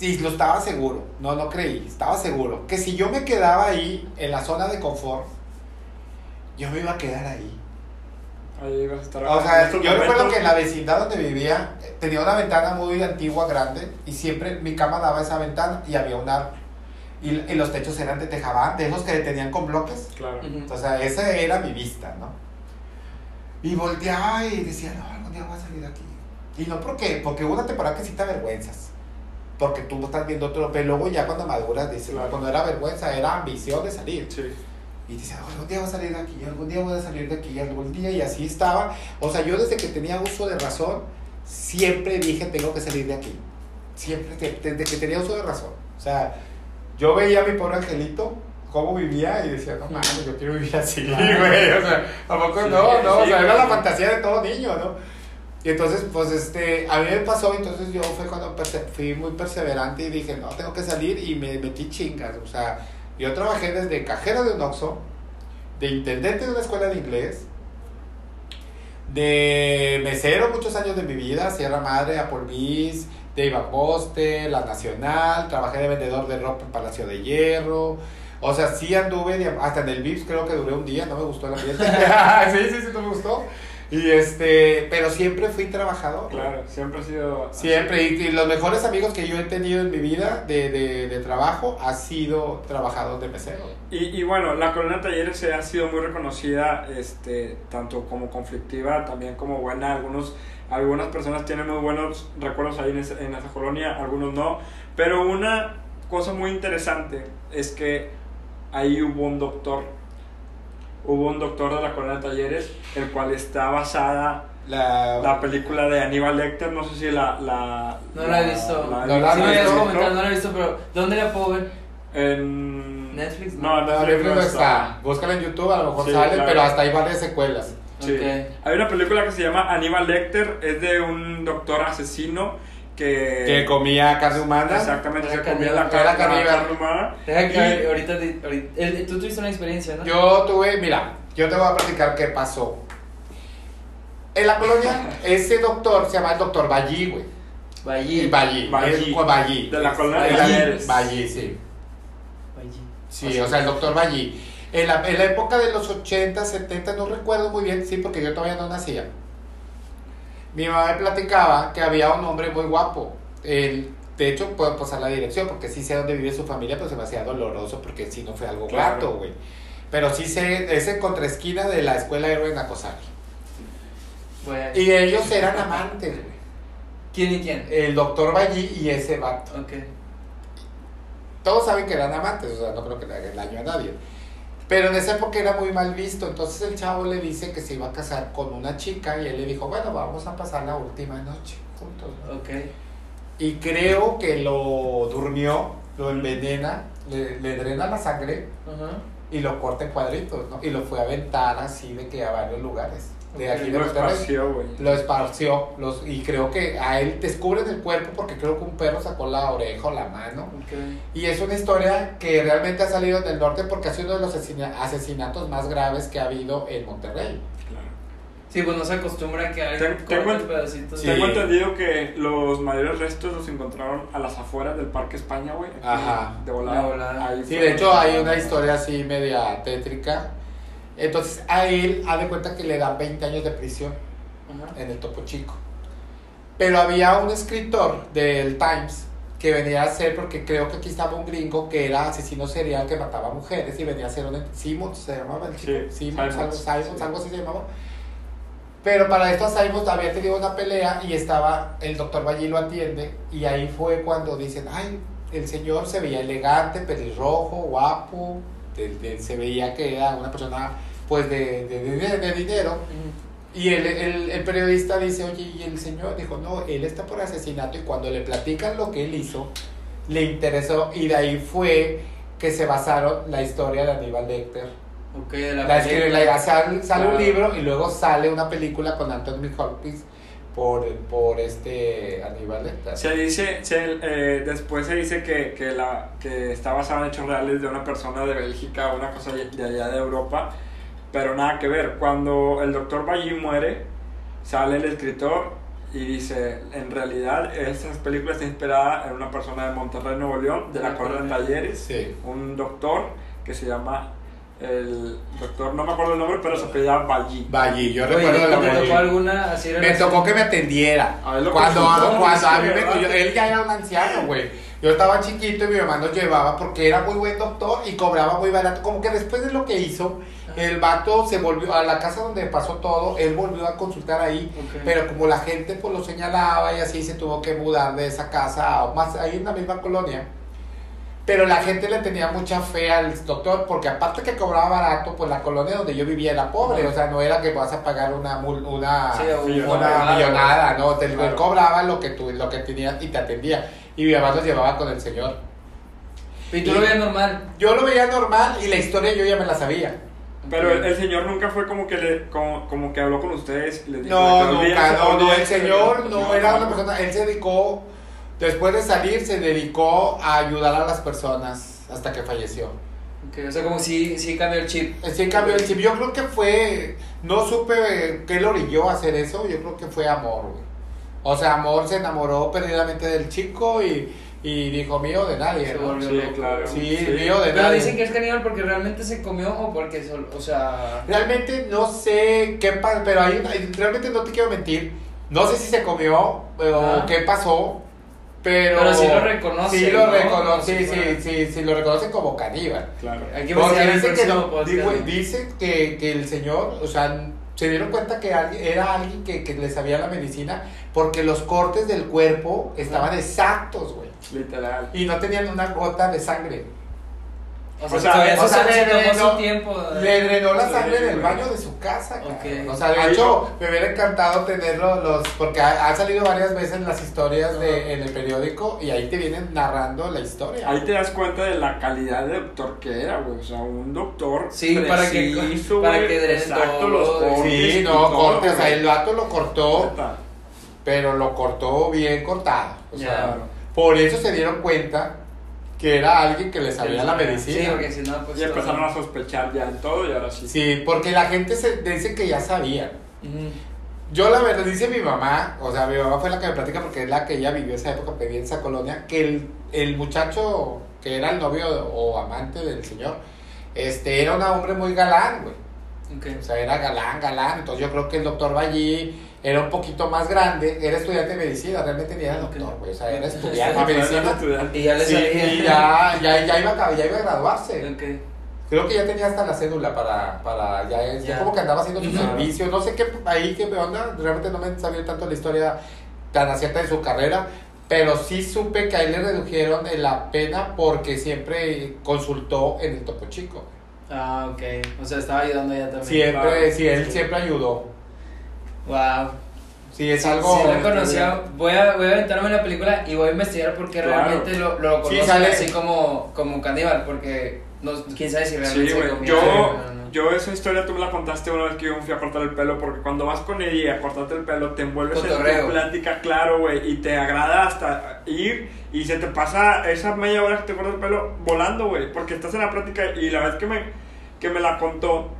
y lo estaba seguro, no, no creí, estaba seguro, que si yo me quedaba ahí, en la zona de confort, yo me iba a quedar ahí. Ahí ibas a estar. O sea, yo recuerdo que en la vecindad donde vivía eh, tenía una ventana muy antigua, grande, y siempre mi cama daba esa ventana y había un árbol. Y, y los techos eran de tejabán, de esos que tenían con bloques. Claro. O sea, esa era mi vista, ¿no? Y volteaba y decía, no, algún día voy a salir de aquí. Y no porque, porque una temporada que sí te avergüenzas. Porque tú estás viendo otro, pero luego ya cuando maduras dices, Claro. cuando era vergüenza, era ambición de salir. Sí. Y dices, "Oh, algún día voy a salir de aquí, algún día voy a salir de aquí, algún día, y así estaba. O sea, yo desde que tenía uso de razón, siempre dije, tengo que salir de aquí. Siempre, desde que tenía uso de razón. O sea, yo veía a mi pobre angelito, cómo vivía, y decía, no mames, yo quiero vivir así, güey. O sea, ¿a poco Sí, no? No, o sí, sea, era la fantasía de todo niño, ¿no? Y entonces, pues, este, a mí me pasó, entonces yo fue cuando fui muy perseverante y dije, no, tengo que salir y me metí chingas. O sea, yo trabajé desde cajero de un Oxxo, de intendente de una escuela de inglés, de mesero muchos años de mi vida, Sierra Madre, Applebee's, de Boste, La Nacional, trabajé de vendedor de ropa en Palacio de Hierro. O sea, sí anduve, hasta en el VIPS creo que duré un día, no me gustó el ambiente. <laughs> sí, sí, sí, no me gustó. Y este, pero siempre fui trabajador. Claro, siempre ha sido. Siempre, y, y los mejores amigos que yo he tenido en mi vida de, de, de trabajo ha sido trabajador de mesero. Y, y bueno, la Colonia Talleres ha sido muy reconocida, este, tanto como conflictiva, también como buena. Algunos, algunas personas tienen muy buenos recuerdos ahí en esa, en esa colonia, algunos no. Pero una cosa muy interesante es que ahí hubo un doctor, hubo un doctor de la Colonia Talleres, el cual está basada La, la película de Aníbal Lecter, no sé si la... la No la he visto. la- No la me habías visto, comentado, no la he visto, pero ¿dónde la puedo ver? En... Netflix, No, ¿no? No, Netflix Netflix no no está. está. Búscala en YouTube, a lo mejor Sí, sale, pero hasta hay varias secuelas. Sí. Ok. Hay una película que se llama Aníbal Lecter, es de un doctor asesino que... Que comía carne humana. Exactamente, se comía la carne, la caníbal. carne humana. Deja que Y- ahorita, ahorita- tú tuviste una experiencia, ¿no? Yo tuve, mira, yo te voy a platicar qué pasó. En la colonia, <laughs> ese doctor se llama el doctor Ballí, güey. Ballí. Ballí. Ballí. De la colonia de Ballí, Talleres. Ballí, sí. Ballí. Sí, o sea, el doctor Ballí. En la, en la época de los 80, 70, no recuerdo muy bien, sí, porque yo todavía no nacía. Mi mamá me platicaba que había un hombre muy guapo. Él, de hecho, puedo pasar la dirección porque sí sé dónde vive su familia, pero se me hacía doloroso porque sí no fue algo Claro. grato, güey. Pero sí sé, es en contraesquina de la escuela Héroe. Voy a- Y ellos eran amantes, güey. ¿Quién y quién? El doctor Ballí y ese vato. Ok. todos saben que eran amantes, o sea, no creo que le haga el daño a nadie. Pero en esa época era muy mal visto, entonces el chavo le dice que se iba a casar con una chica y él le dijo, bueno, vamos a pasar la última noche juntos. ¿no? Ok. Y creo que lo durmió, lo envenena, le, le drena la sangre y lo corta en cuadritos, ¿no? Y lo fue a aventar así de que a varios lugares. De aquí de Lo Monterrey. esparció, güey. Lo esparció los, y creo que a él descubren el cuerpo porque creo que un perro sacó la oreja o la mano. Y es una historia que realmente ha salido del norte porque ha sido uno de los asesina- asesinatos más graves que ha habido en Monterrey. Claro. Sí, pues no se acostumbra que alguien Ten- tengo corte ent- pedacitos. Sí. Tengo entendido que los mayores restos los encontraron a las afueras del Parque España, güey. Ajá. De volada. De volada. Ahí Sí, de hecho hay una historia así media tétrica. Entonces a él, ha de cuenta que le dan 20 años de prisión Ajá. en el Topo Chico. Pero había un escritor del Times que venía a ser, porque creo que aquí estaba un gringo que era asesino serial que mataba mujeres y venía a ser un... Simmons se llamaba el chico. Sí, Simons, algo, Simons, sí. algo así se llamaba. Pero para esto Simons había tenido una pelea y estaba, el doctor Ballí lo atiende y ahí fue cuando dicen, ay, el señor se veía elegante, pelirrojo, guapo, de- de- se veía que era una persona pues de, de- dinero. Y el, el, el periodista dice, oye, y el señor dijo, no, él está por asesinato y cuando le platican lo que él hizo, le interesó y de ahí fue que se basaron la historia de Aníbal Lecter. Ok, de la, La escribe- la- sale, sale un libro y luego sale una película con Anthony Hopkins por, por este Aníbal. Se dice, se, eh, después se dice que, que, la, que está basada en hechos reales de una persona de Bélgica o una cosa de allá de Europa, pero nada que ver. Cuando el doctor Ballí muere, sale el escritor y dice, en realidad esa película está inspirada en una persona de Monterrey, Nuevo León, de la Colonia de Talleres, Sí. un doctor que se llama, el doctor, no me acuerdo el nombre, pero se apellidaba Ballí. Ballí, yo Oye, recuerdo ¿te la tocó Ballí. alguna así Me relación? tocó que me atendiera. A ver, lo Cuando, consultó, cuando a mí me, ¿verdad? yo- él ya era un anciano, güey. Yo estaba chiquito y mi mamá nos llevaba porque era muy buen doctor y cobraba muy barato. Como que después de lo que hizo, el vato se volvió a la casa donde pasó todo, él volvió a consultar ahí. Ok. Pero como la gente pues lo señalaba y así se tuvo que mudar de esa casa a más ahí en la misma colonia. Pero la gente le tenía mucha fe al doctor porque aparte que cobraba barato, pues la colonia donde yo vivía era pobre, o sea, no era que vas a pagar una mul- una Sí, una millonada, no, te Claro. cobraba lo que tú lo que tenías y te atendía. Y mi mamá los llevaba con el señor. Y tú lo veías normal. Yo lo veía normal y la historia yo ya me la sabía. Pero el, el señor nunca fue como que le, como, como que habló con ustedes y les dijo No, que nunca, no, no, el señor de- no era una persona, él se dedicó, después de salir, se dedicó a ayudar a las personas hasta que falleció. Ok, o sea, como si, si cambió el chip. Sí, cambió el chip. Yo creo que fue, no supe qué lo orilló a hacer eso, yo creo que fue amor, güey. O sea, amor se enamoró perdidamente del chico y, y dijo mío de nadie, Se ¿no? volvió Sí, loco. claro. Sí, Sí. mío de Pero nadie. dicen que es caníbal porque realmente se comió o porque, o sea... Realmente no sé qué pasó, pero hay una- realmente no te quiero mentir. No sé si se comió o Ah. qué pasó, pero... Pero sí lo reconoce, Sí lo ¿no? reconoce, sí, Sí, sí, bueno. sí, sí, lo reconoce como caníbal. Claro. Porque investigar el dice que, dice que, que el señor, o sea, se dieron cuenta que era alguien que, que le sabía la medicina porque los cortes del cuerpo estaban exactos, güey. Literal. Y no tenían una gota de sangre. O sea, O sea, o se, sea, se le drenó- su tiempo. Le drenó la sangre del güey. baño de su casa. O sea, de hecho, me hubiera encantado tenerlo los, porque ha, ha salido varias veces en las historias de, en el periódico y ahí te vienen narrando la historia. Ahí te das cuenta de la calidad de doctor que era, güey. O sea, un doctor. Sí, para que- para güey, que Exacto, los cortes. Sí, no, todo, corte, o sea, el vato lo cortó, pero lo cortó bien cortado. O Ya. sea, por eso se dieron cuenta que era alguien que le sabía la medicina. Sí, porque si no, pues... Y empezaron a sospechar ya en todo y ahora sí. Sí, porque la gente se dice que ya sabía. Yo la verdad, dice mi mamá, o sea, mi mamá fue la que me platica porque es la que ella vivió esa época, vivía en esa colonia, que el, el muchacho que era el novio o amante del señor, este, era un hombre muy galán, güey. O sea, era galán, galán. Entonces yo creo que el doctor Ballí era un poquito más grande, era estudiante de medicina, realmente ni era doctor, güey. O sea, era estudiante de medicina. Y ya le Sí, salía. y ya, ya, ya, iba a, ya iba a graduarse. Ok. Creo que ya tenía hasta la cédula para, para ya, ya Ya. como que andaba haciendo su servicio, no sé qué, ahí qué onda, realmente no me sabía tanto la historia tan acierta de su carrera, pero sí supe que ahí le redujeron la pena porque siempre consultó en el Topo Chico. Ah, ok. O sea, estaba ayudando ella también. Siempre, claro. sí, él siempre ayudó. Wow. Sí, es algo... Sí, la conocía. Voy a, voy a aventarme la película y voy a investigar porque Claro. realmente lo, lo Sí, conocen sale- así como, como caníbal. Porque no, quién sabe si realmente Sí, se güey. comía. Yo, No, no. yo esa historia tú me la contaste una vez que yo me fui a cortar el pelo, porque cuando vas con ella a cortarte el pelo, te envuelves en Cotorreo. tu plática, claro, güey, y te agrada hasta ir y se te pasa esa media hora que te cortas el pelo volando, güey, porque estás en la plática y la vez que me, que me la contó,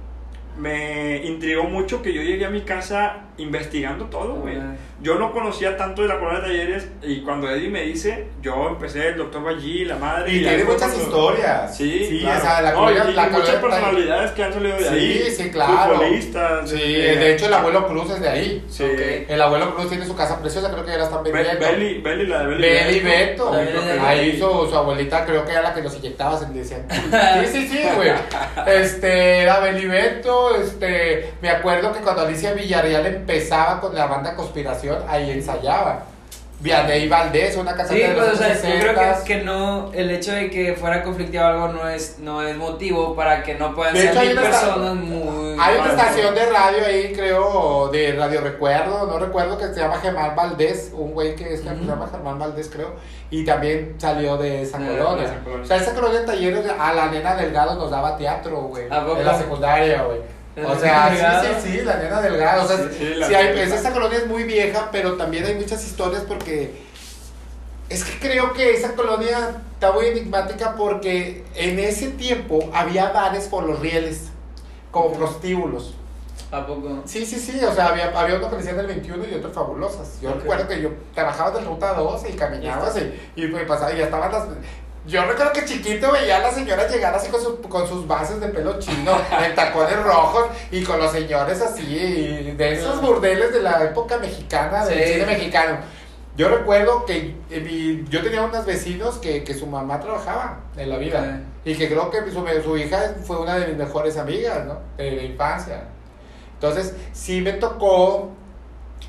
me intrigó mucho que yo llegué a mi casa investigando todo, güey. Ah. Yo no conocía tanto de la colonia de talleres y cuando Eddie me dice, yo empecé el doctor Ballí, la madre. Y ahí tiene muchas historias. Sí, sí claro. o sea, la No, colonia- y, y la muchas colonia- personalidades que han salido de Sí, ahí. sí, claro. Futbolistas. Sí, este, de hecho el abuelo Cruz es de ahí. Sí. Ok. El abuelo Cruz tiene su casa preciosa, creo que ya la están Be- vendiendo. Belly, Belly, la de Belly. Beli Beto. La Beli Beto. Ahí su, su abuelita creo que era la que los inyectaba, se decían. Sí, sí, sí, <laughs> güey. Este, era Beli Beto, este, me acuerdo que cuando Alicia Villarreal empezaba con la banda Conspiración, ahí ensayaba. Vianey Valdés, una cantante Sí, de pues, los o sea, yo creo 60s. que, que no, el hecho de que fuera conflictivo algo no es, no es motivo para que no puedan De ser hecho, hay mil una esta- personas muy... Hay una estación de radio ahí, creo, de Radio Recuerdo, no recuerdo, que se llama Germán Valdés, un güey que es que Ujú. se llama Germán Valdés, creo, y también salió de esa De- colonia. O sea, esa colonia de talleres, a la nena Delgado nos daba teatro, güey, en la secundaria, güey. ¿La O sea, sí, sí, sí, la nena Delgado. O sea, Sí, sí, la sí hay, nena es- esa colonia es muy vieja, pero también hay muchas historias porque es que creo que esa colonia está muy enigmática porque en ese tiempo había bares por los rieles, como prostíbulos. ¿A poco? Sí, sí, sí, o sea, había, había uno que decían del 21 y otro fabulosas. Yo recuerdo que yo trabajaba en ruta 12 y caminabas y, y me pasaba y ya estaban las... Yo recuerdo que chiquito veía a las señoras llegar así con, sus- con sus bases de pelo chino, <laughs> en tacones rojos y con los señores así, de esos burdeles de la época mexicana, del Sí. cine mexicano. Yo recuerdo que eh, mi- yo tenía unos vecinos que, que su mamá trabajaba en la vida. Y que creo que su, su hija fue una de mis mejores amigas, ¿no? De la infancia. Entonces, sí me tocó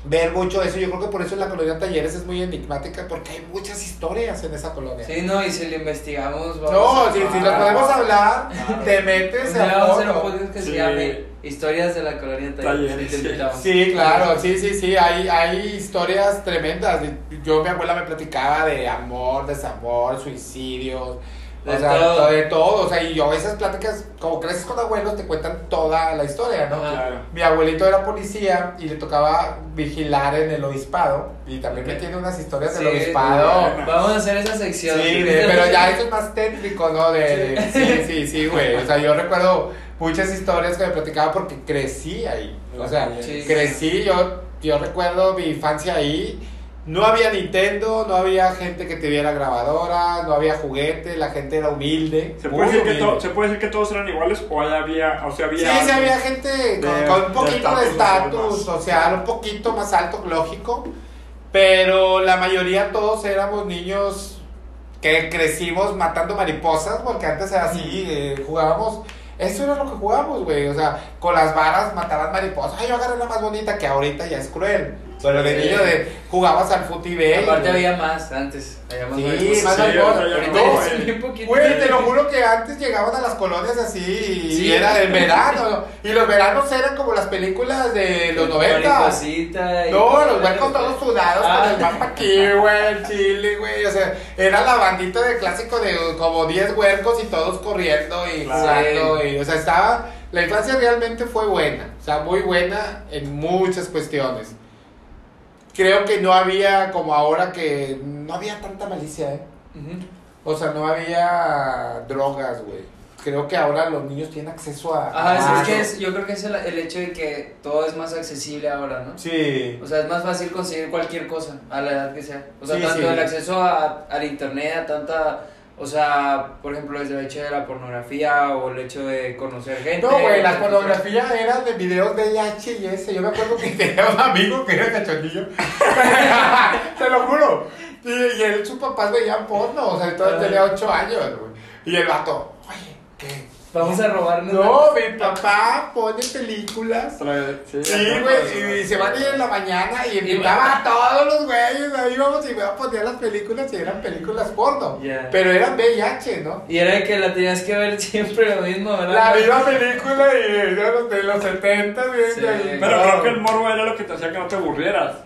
ver mucho eso. Yo creo que por eso la colonia Talleres es muy enigmática, porque hay muchas historias en esa colonia. Sí, no, y si lo investigamos... vamos No, a- si, si nos podemos hablar, te Un metes día a vamos a hacer un que se Sí. llame Historias de la colonia Talleres. Sí. Sí, claro, sí, sí, sí, hay, hay historias tremendas. Yo, mi abuela me platicaba de amor, desamor, suicidios, De o sea, todo. de todo. O sea, y yo esas pláticas, como creces con abuelos, te cuentan toda la historia, ¿no? Claro. Mi abuelito era policía y le tocaba vigilar en el obispado. Y también me tiene unas historias Sí, del obispado. bueno. Vamos a hacer esa sección. Sí, de- pero ya eso es más técnico, ¿no? De, de- sí, sí, sí, güey. O sea, yo recuerdo muchas historias que me platicaba porque crecí ahí. O sea, Sí. crecí, yo, yo recuerdo mi infancia ahí. No había Nintendo, no había gente que tuviera grabadora, no había juguete, la gente era humilde. ¿Se puede, decir que to- ¿Se puede decir que todos eran iguales o había, o sea, Sí, había... sí, había gente con, de- con un poquito de estatus social un poquito más alto, lógico, pero la mayoría todos éramos niños que crecimos matando mariposas, porque antes era así, eh, jugábamos, eso era lo que jugábamos, güey, o sea, con las varas matabas mariposas, ay, yo agarré la más bonita que ahorita ya es cruel, pero de Sí. niño de, jugabas al futibel. Aparte había más antes. Había más Sí, más no, ya güey. te lo juro que antes llegaban a las colonias así y Sí. era en verano. ¿no? Y los veranos eran como las películas de los 90. Mariposita y- No, los huecos todos sudados Ah. con el mapa aquí, güey, el chile, güey. O sea, era la bandita de clásico de como 10 huercos y todos corriendo y Claro. jugando. Y, o sea, estaba. La infancia realmente fue buena. O sea, muy buena en muchas cuestiones. Creo que no había como ahora que. No había tanta malicia, ¿eh? O sea, no había drogas, güey. creo que ahora los niños tienen acceso a... Ajá, es- que es- yo creo que es el, el hecho de que todo es más accesible ahora, ¿no? Sí. O sea, es más fácil conseguir cualquier cosa a la edad que sea. O sea, Sí, tanto sí. el acceso a, al internet, a tanta. O sea, por ejemplo, desde el hecho de la pornografía o el hecho de conocer gente. No, güey, la pornografía era de videos de VHS. Yo me acuerdo que <laughs> tenía un amigo que era cachondillo. <laughs> Te lo juro. Y, y él, sus papás veían porno. O sea, entonces tenía 8 años, güey. Y el vato, oye, ¿qué? Vamos a robarnos. No, mi papá pone películas. Sí, Sí, güey, y se van a ir en la mañana y invitaba a todos los güeyes, ahí vamos y me a poner las películas y eran películas porno. Pero eran VIH, ¿no? Y era de que la tenías que ver <laughs> siempre lo mismo, ¿verdad? La misma película y de los, de los 70, viendo Sí. ahí. Pero creo que el morbo era lo que te hacía que no te aburrieras.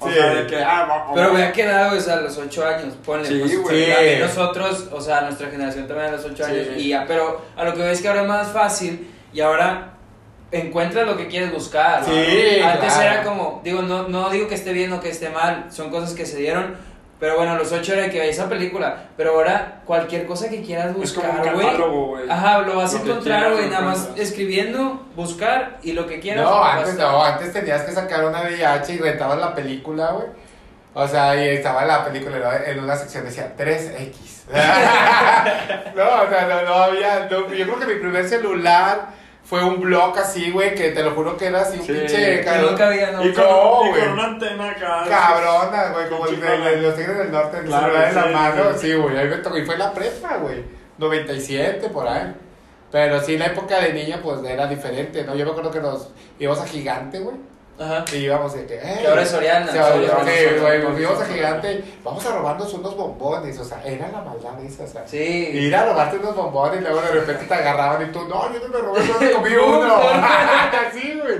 O Sí. sea, de que, ah, va- Pero va- me ha quedado, o sea, a los 8 años, ponle. Sí, pues, güey. nosotros, o sea, nuestra generación también a los 8 Sí. años. Y ya, pero a lo que ves que ahora es más fácil y ahora encuentras lo que quieres buscar. Antes claro. era como, digo, no, no digo que esté bien o que esté mal, son cosas que se dieron. Pero bueno, los 8 era que esa película. Pero ahora, cualquier cosa que quieras Es como un buscar, güey. Ajá, lo vas a Lo encontrar, güey, nada más escribiendo, buscar y lo que quieras. No, antes no, antes tenías que sacar una VIH y rentabas la película, güey. O sea, y estaba la película ¿no? en una sección decía 3X. <laughs> no, o sea, no, no había. no, yo creo que mi primer celular fue un blog así, güey, que te lo juro que era así un Sí, pinche. cabrón. nunca había, ¿no? Y con, No, y güey. con una antena acá. Cabrona, güey, como el de, los tigres del norte, el Claro, celular en la sí, mano. sí. Sí, güey, ahí me tocó. Y fue la prepa, güey. 97, por ahí. Pero sí, la época de niña, pues era diferente, ¿no? Yo me acuerdo que nos íbamos a Gigante, güey. Ajá. Y íbamos de que, eh. Ahora es Soriana. Nosotros. güey, íbamos a Gigante. Vamos a robarnos unos bombones. O sea, era la maldad esa, o sea. Sí. Ir a robarte unos bombones y luego de repente te agarraban y tú, no, yo no me robé, no me comí <laughs> uno. Así, <laughs> güey.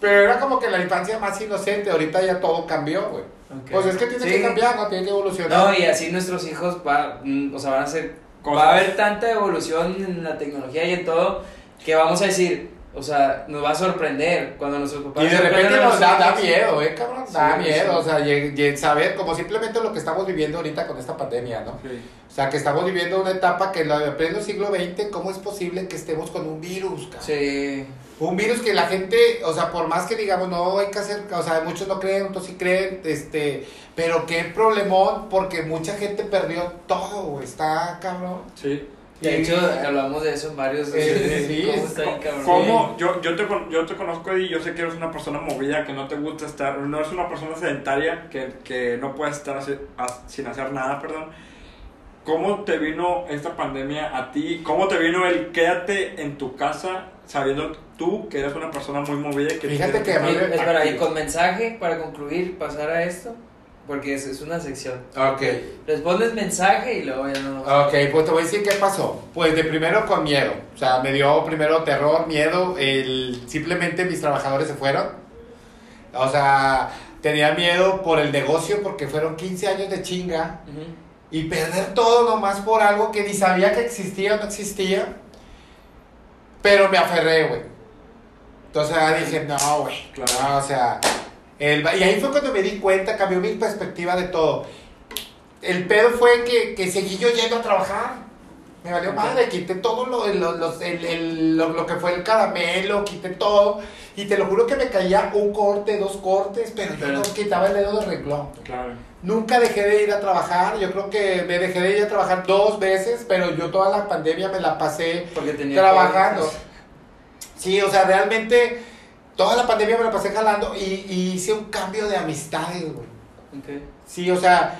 Pero era como que la infancia más inocente. Ahorita ya todo cambió, güey. Ok. Pues es que tiene Sí. que cambiar, ¿no? Tiene que evolucionar. No, y así nuestros hijos va, mm, o sea, van a ser, va a haber tanta evolución en la tecnología y en todo que vamos a decir, o sea, nos va a sorprender cuando nuestros papás Y de repente nos da, da miedo, ¿eh, cabrón? Da Sí, miedo, sí. o sea, y- y saber, como simplemente lo que estamos viviendo ahorita con esta pandemia, ¿no? Sí. O sea, que estamos viviendo una etapa que en la pleno siglo XX, ¿cómo es posible que estemos con un virus, cabrón? Sí. Un virus que la gente, o sea, por más que digamos, no hay que hacer, o sea, muchos no creen, otros sí creen, este, pero qué problemón, porque mucha gente perdió todo, está cabrón. Sí. De Y- hecho, hablamos de eso en varios. Eh, sí, ¿Cómo es está bien, cabrón? ¿Cómo? Yo, yo, te, con- yo te conozco y yo sé que eres una persona movida, que no te gusta estar, no eres una persona sedentaria, que, que no puedes estar así- a- sin hacer nada, perdón. ¿Cómo te vino esta pandemia a ti? ¿Cómo te vino el quédate en tu casa sabiendo tú que eres una persona muy movida y que Fíjate tienes que a mí Espera, y con mensaje para concluir, pasar a esto, porque es, es una sección. Ok. Respondes mensaje y luego ya no. Ok, pues te voy a decir qué pasó. Pues de primero con miedo. O sea, me dio primero terror, miedo. El, simplemente mis trabajadores se fueron. O sea, tenía miedo por el negocio porque fueron 15 años de chinga. Ujú. Y perder todo nomás por algo que ni sabía que existía o no existía. Pero me aferré, güey. Entonces ah, dije, no, güey. Claro. no, o sea. El- y ahí fue cuando me di cuenta, cambió mi perspectiva de todo. El pedo fue que, que seguí yo yendo a trabajar. Me valió madre, quité todo lo, lo, los- el- el- lo, lo que fue el caramelo, quité todo. Y te lo juro que me caía un corte, dos cortes, pero yo Pero- no quitaba el dedo de renglón. Claro. Nunca dejé de ir a trabajar, yo creo que me dejé de ir a trabajar dos veces, pero yo toda la pandemia me la pasé Porque tenía. trabajando. Sí, o sea, realmente toda la pandemia me la pasé jalando y, y hice un cambio de amistades, güey. Ok. Sí, o sea,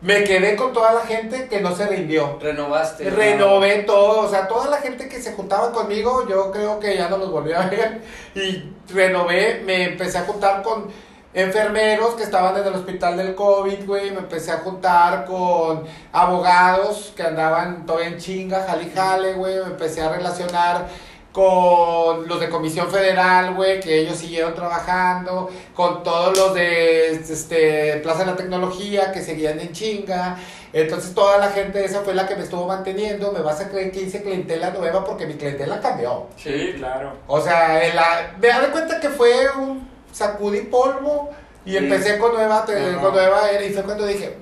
me quedé con toda la gente que no se rindió. Renovaste. ¿no? Renové todo, o sea, toda la gente que se juntaba conmigo, yo creo que ya no los volví a ver. Y renové, me empecé a juntar con enfermeros que estaban en el hospital del COVID, güey. Me empecé a juntar con abogados que andaban todo en chinga, jale jale, güey. Me empecé a relacionar con los de Comisión Federal, güey, que ellos siguieron trabajando, con todos los de este, Plaza de la Tecnología, que seguían en chinga. Entonces toda la gente esa fue la que me estuvo manteniendo. Me vas a creer que hice clientela nueva porque mi clientela cambió. Sí, claro. O sea, la, me da de cuenta que fue un sacudí polvo y Sí. empecé con nueva, con nueva era y fue cuando dije,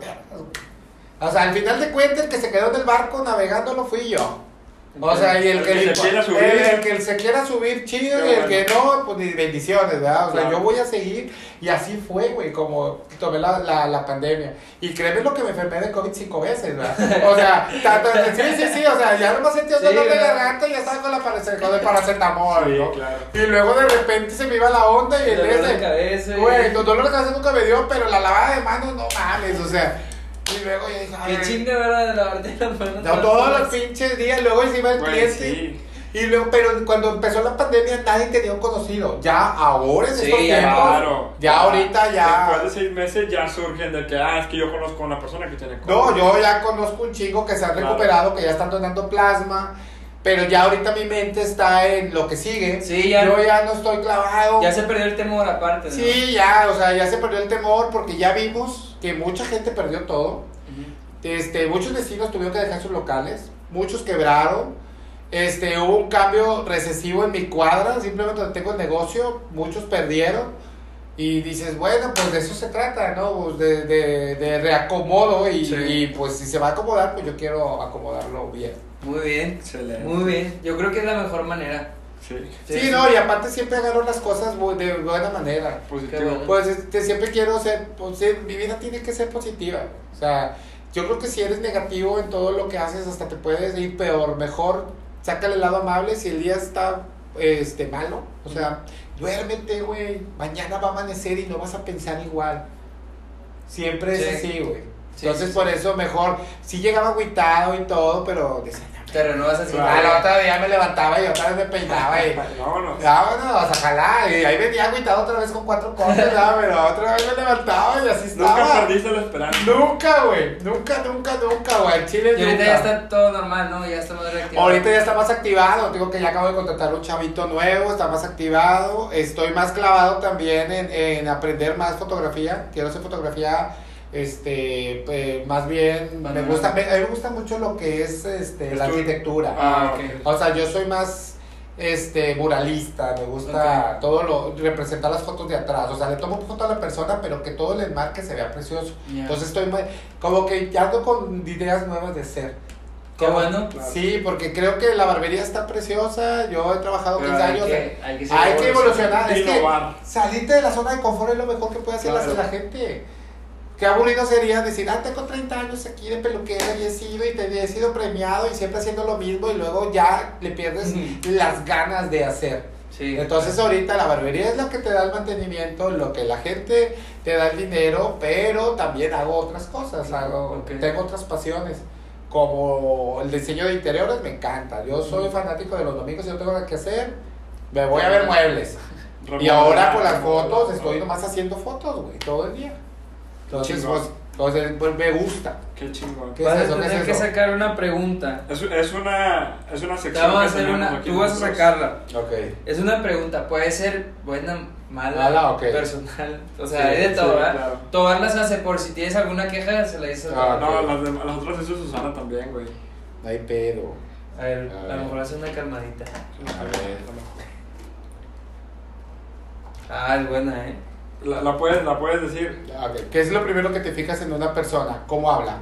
o sea, al final de cuentas el que se quedó en el barco navegándolo fui yo. O sea, y el, El que, se quiera subir. el, el que se quiera subir, chido, Qué y el bueno. que no, pues ni bendiciones, ¿verdad? O sea, yo voy a seguir, y así fue, güey, como tomé la, la, la pandemia. Y créeme lo que me enfermé de COVID cinco veces, ¿verdad? O sea, tanto, sí, sí, sí, o sea, ya no me sentía Sí, dolor de garganta y ya estaba con, la con el paracetamol, Sí, ¿no? claro. Y luego de repente se me iba la onda y el Dolor de ese. cabeza. Güey, los dolores de cabeza nunca me dio, pero la lavada de manos, no mames, o sea. Y luego yo dije, Qué ay, chinga, ¿verdad? De lavarte las manos. no, todos los pinches días, luego encima el Güey, cliente. sí. Y luego, pero cuando empezó la pandemia nadie tenía un conocido. Ya ahora en Sí, estos ya, tiempos, Claro. ya ahorita ya. Después de seis meses ya surgen de que, ah, es que yo conozco a una persona que tiene No, COVID. yo ya conozco un chingo que se han Claro. recuperado, que ya están donando plasma. Pero ya ahorita mi mente está en lo que sigue. Sí, ya. Yo ya no estoy clavado. Ya se perdió el temor aparte, ¿no? Sí, ya, o sea, ya se perdió el temor porque ya vimos que mucha gente perdió todo. Este, muchos vecinos tuvieron que dejar sus locales, muchos quebraron. Este, hubo un cambio recesivo en mi cuadra, simplemente donde tengo el negocio, muchos perdieron. Y dices, bueno, pues de eso se trata, ¿no? Pues de, de, de reacomodo y, Sí. y, pues si se va a acomodar, pues yo quiero acomodarlo bien. Muy bien. Excelente. Muy bien. Yo creo que es la mejor manera. Sí. Sí, no, y aparte siempre agarro las cosas de buena manera. Positivo. Bueno. Pues este, siempre quiero ser, pues, sí, mi vida tiene que ser positiva. O sea, yo creo que si eres negativo en todo lo que haces, hasta te puedes ir peor. Mejor sácale el lado amable si el día está este, malo. O sea, duérmete, güey. Mañana va a amanecer y no vas a pensar igual. Siempre es Sí. así, güey. Sí, Entonces, sí, por sí. eso mejor, sí llegaba agüitado y todo, pero decía, Te renuevas así. Claro. "Ah, la otra día me levantaba y otra vez me peinaba y <laughs> Vámonos. Vámonos a jalar. Y ahí venía agüitado otra vez con cuatro cosas, ¿verdad? <laughs> pero otra vez me levantaba y así Nunca estaba. perdiste la esperanza. Nunca, güey. Nunca, nunca, nunca, güey. El Chile Y ahorita nunca. ya está todo normal, ¿no? Ya está más reactivado. Ahorita ya está más activado. Digo que ya acabo de contratar un chavito nuevo, está más activado. Estoy más clavado también en, en aprender más fotografía. Quiero hacer fotografía. Este, eh, más bien, me gusta, me, a mí me gusta mucho lo que es este, la arquitectura. Ah, ok. O sea, yo soy más este muralista, me gusta todo lo representar las fotos de atrás, o sea, le tomo foto a la persona, pero que todo el enmarque se vea precioso. Entonces estoy muy- como que ya ando con ideas nuevas de ser. Qué bueno. Sí, porque creo que la barbería está preciosa, yo he trabajado Pero 15 hay años. que, hay que, hay que evolucionar, es que salirte de la zona de confort es lo mejor que puede hacer la- Claro. la gente. Qué aburrido sería decir, ah, tengo 30 años aquí de peluquera y he sido y te he sido premiado y siempre haciendo lo mismo y luego ya le pierdes las ganas de hacer. Sí. Entonces ahorita la barbería es lo que te da el mantenimiento, lo que la gente te da el dinero, pero también hago otras cosas, hago, tengo otras pasiones. Como el diseño de interiores me encanta. Yo soy fanático de los domingos y no tengo nada que hacer. Me voy a ver muebles. <laughs> Y ahora con las fotos estoy nomás haciendo fotos, güey, todo el día. Entonces, pues, pues, me gusta. Qué chingón. ¿Qué Vas es a tener es que sacar una pregunta. Es, es una, es una sección. vamos a que hacer tenemos una. aquí Tú vas a sacarla. Ok. Es una pregunta. Puede ser buena, mala, personal. O sea, Sí, hay de sí, todo, ¿verdad? claro. Tobar las hace por si tienes alguna queja, se la dices. Ah, No, las, de- las otras hizo Susana también, güey. No hay pedo. A ver, A a, ver. lo mejor hace una calmadita. A ver. Ah, es buena, ¿eh? La, la puedes, la puedes decir. ¿Qué es lo primero que te fijas en una persona? ¿Cómo habla?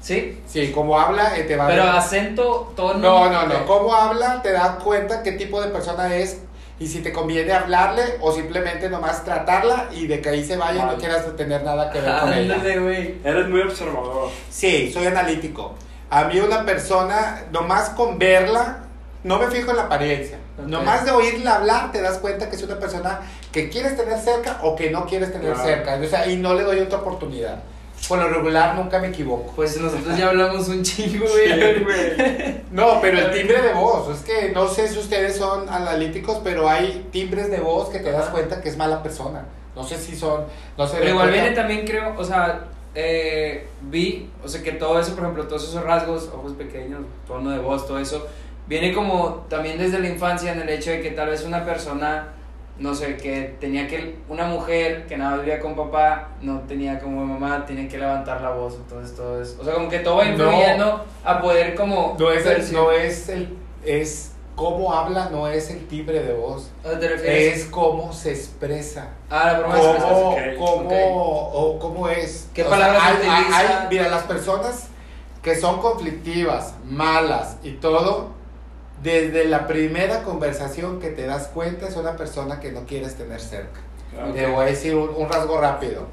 ¿Sí? Sí, cómo habla eh, te va a Pero acento, tono. No, no, no. ok. Cómo habla te da cuenta qué tipo de persona es y si te conviene hablarle o simplemente nomás tratarla y de que ahí se vaya y no quieras tener nada que ver con ella. Eres muy observador. Sí, soy analítico. A mí una persona, nomás con verla, no me fijo en la apariencia. Ok. Nomás de oírla hablar te das cuenta que es una persona que quieres tener cerca o que no quieres tener Claro. cerca. O sea, y no le doy otra oportunidad. Por lo regular nunca me equivoco. Pues nosotros ya hablamos un chingo, güey. No, pero el timbre de voz, es que no sé si ustedes son analíticos, pero hay timbres de voz que te das cuenta que es mala persona. No sé si son, no sé. Pero igual viene también, creo, o sea, eh, vi, o sea, que todo eso, por ejemplo, todos esos rasgos, ojos pequeños, tono de voz, todo eso, viene como también desde la infancia en el hecho de que tal vez una persona, no sé, que tenía que, una mujer que nada más vivía con papá, no tenía como mamá, tiene que levantar la voz, entonces todo eso, o sea, como que todo va No. influyendo a poder como... No es, el, no es el, es cómo habla, no es el timbre de voz. ¿A qué te refieres? Es cómo se expresa. Ah, la broma. Cómo, ok, cómo, ok. o cómo es. ¿Qué O palabras hay- hay- utiliza? hay- mira, las personas que son conflictivas, malas y todo, desde la primera conversación que te das cuenta es una persona que no quieres tener cerca. Claro. Te voy a decir un, un rasgo rápido.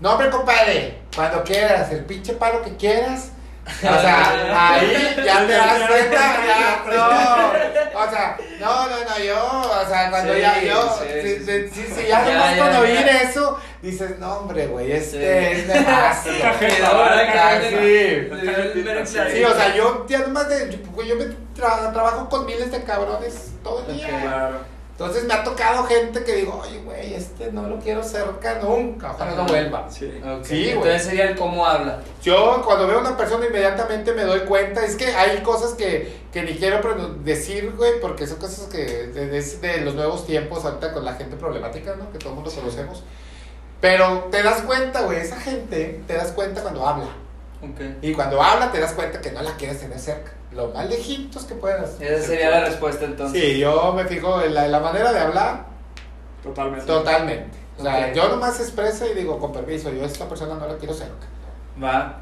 No, hombre, compadre, cuando quieras, el pinche palo que quieras. O sea, ahí ya te das cuenta, ya, no. O sea, no, no, no, yo, o sea, cuando Sí, ya yo, sí, si, sí, si- si ya nomás ya. oír eso, dices, no, hombre, güey, este Sí. es <laughs> que- sí. Sí, Sí, o sea, yo ya nomás de, yo, yo me tra- trabajo con miles de cabrones todo el día. Claro. Entonces me ha tocado gente que digo, oye, güey, este no lo quiero cerca nunca, ojalá no vuelva. Sí. Sí. Entonces sería el cómo habla. Yo cuando veo a una persona inmediatamente me doy cuenta, es que hay cosas que, que ni quiero decir, güey, porque son cosas que de, es de los nuevos tiempos, ahorita con la gente problemática, ¿no? Que todo el mundo conocemos. Pero te das cuenta, güey, esa gente, te das cuenta cuando habla. Y cuando habla te das cuenta que no la quieres tener cerca. Lo más lejitos que puedas. Esa sería la respuesta entonces. Sí, yo me fijo en la, en la manera de hablar Totalmente. totalmente. O sea, yo nomás expreso y digo, con permiso, yo a esta persona no la quiero cerca. Va.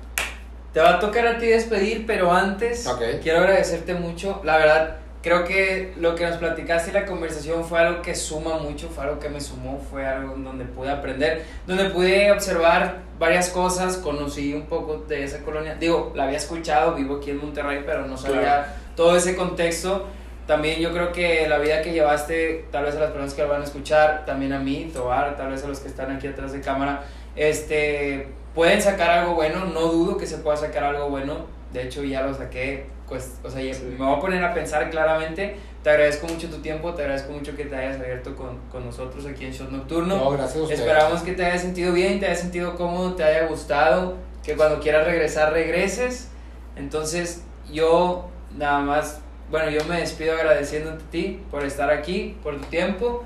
Te va a tocar a ti despedir, pero antes quiero agradecerte mucho. La verdad, creo que lo que nos platicaste y la conversación fue algo que suma mucho, fue algo que me sumó, fue algo donde pude aprender, donde pude observar varias cosas, conocí un poco de esa colonia. Digo, la había escuchado, vivo aquí en Monterrey, pero no sabía Claro. todo ese contexto. También yo creo que la vida que llevaste, tal vez a las personas que lo van a escuchar, también a mí, Tobar, tal vez a los que están aquí atrás de cámara, este, pueden sacar algo bueno, no dudo que se pueda sacar algo bueno, de hecho ya lo saqué, pues, o sea, Sí. me voy a poner a pensar claramente, te agradezco mucho tu tiempo, te agradezco mucho que te hayas abierto con, con nosotros aquí en Shot Nocturno. No, gracias a ustedes. Esperamos que te haya sentido bien, te haya sentido cómodo, te haya gustado, que cuando quieras regresar regreses. Entonces yo nada más, bueno, yo me despido agradeciéndote a ti por estar aquí, por tu tiempo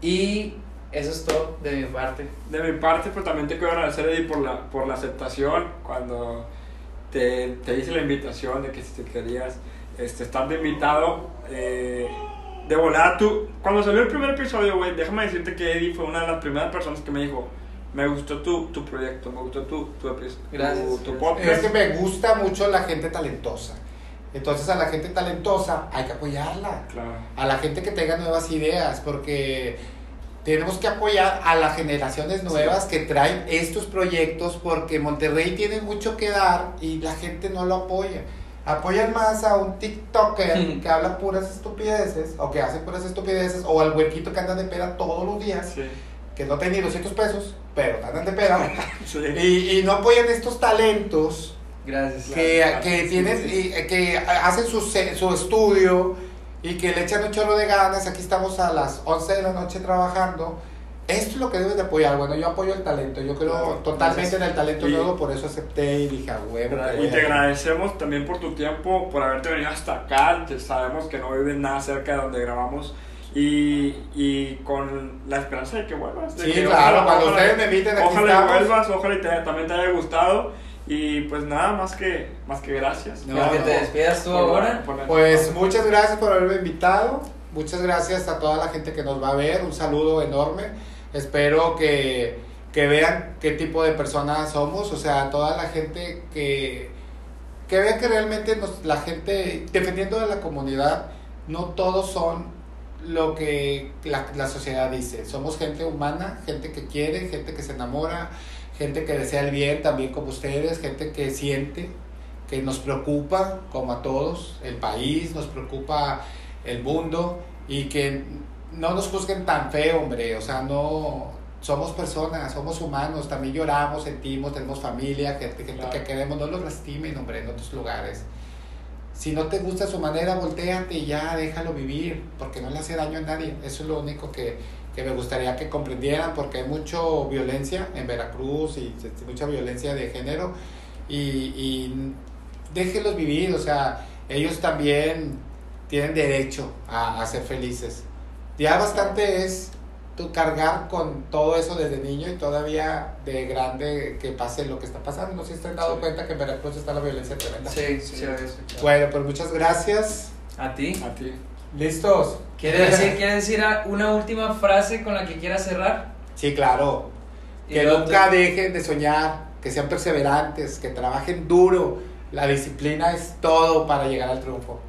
y eso es todo de mi parte. De mi parte, pero también te quiero agradecer, Eddie, por la, por la aceptación cuando te, te hice la invitación de que si te querías este, estar de invitado. eh, de volada, tú, cuando salió el primer episodio, güey, déjame decirte que Eddie fue una de las primeras personas que me dijo, me gustó tu, tu proyecto, me gustó tu, tu, Gracias, tu, podcast. Es que me gusta mucho la gente talentosa. Entonces a la gente talentosa hay que apoyarla. Claro. A la gente que tenga nuevas ideas, porque tenemos que apoyar a las generaciones nuevas que traen estos proyectos, porque Monterrey tiene mucho que dar y la gente no lo apoya. Apoyan más a un TikToker <laughs> que habla puras estupideces, o que hace puras estupideces, o al huequito que anda de peda todos los días, Sí. que no tiene ni 200 pesos, pero andan de peda. <laughs> Sí. y, y no apoyan estos talentos Gracias. que, Claro, que tienen sí. y- que hacen su, su estudio y que le echan un chorro de ganas. Aquí estamos a las 11 de la noche trabajando. Esto es lo que debes de apoyar. Bueno, yo apoyo el talento. Yo creo Claro, totalmente en el talento Y- nuevo, por eso acepté y dije, huevo. Y te ir". agradecemos también por tu tiempo, por haberte venido hasta acá. Te- sabemos que no vives nada cerca de donde grabamos. Y, y con la esperanza de que vuelvas. de Sí, que claro, ojalá- cuando ojalá- ustedes me inviten, aquí Ojalá estamos. vuelvas, ojalá y te- también te haya gustado. Y pues nada, más que, más que gracias. No, que te despidas tú ahora. Pues muchas gracias por haberme invitado. Muchas gracias a toda la gente que nos va a ver. Un saludo enorme. Espero que, que vean qué tipo de personas somos. O sea, toda la gente que, que vea que realmente nos, la gente, dependiendo de la comunidad, no todos son lo que la, la sociedad dice. Somos gente humana, gente que quiere, gente que se enamora, gente que desea el bien también como ustedes, gente que siente, que nos preocupa, como a todos, el país, nos preocupa el mundo y que no nos juzguen tan feo, hombre, o sea, no somos personas, somos humanos, también lloramos, sentimos, tenemos familia, gente, gente Claro. que queremos, no los lastimen, hombre, en otros lugares. Si no te gusta su manera, volteate y ya, déjalo vivir, porque no le hace daño a nadie. Eso es lo único que, que me gustaría que comprendieran, porque hay mucha violencia en Veracruz y este, mucha violencia de género. Y, y déjenlos vivir, o sea, ellos también tienen derecho a, a ser felices. Ya bastante es tu cargar con todo eso desde niño y todavía de grande que pase lo que está pasando. No sé si se han dado Sí. cuenta que en Veracruz está la violencia tremenda. Sí, sí, había escuchado. Bueno, pues muchas gracias. A ti. A ti. ¿Listos? ¿Quieres decir, ¿Quieres decir una última frase con la que quieras cerrar? Sí, claro. Que nunca dejen de soñar, que sean perseverantes, que trabajen duro. La disciplina es todo para llegar al triunfo.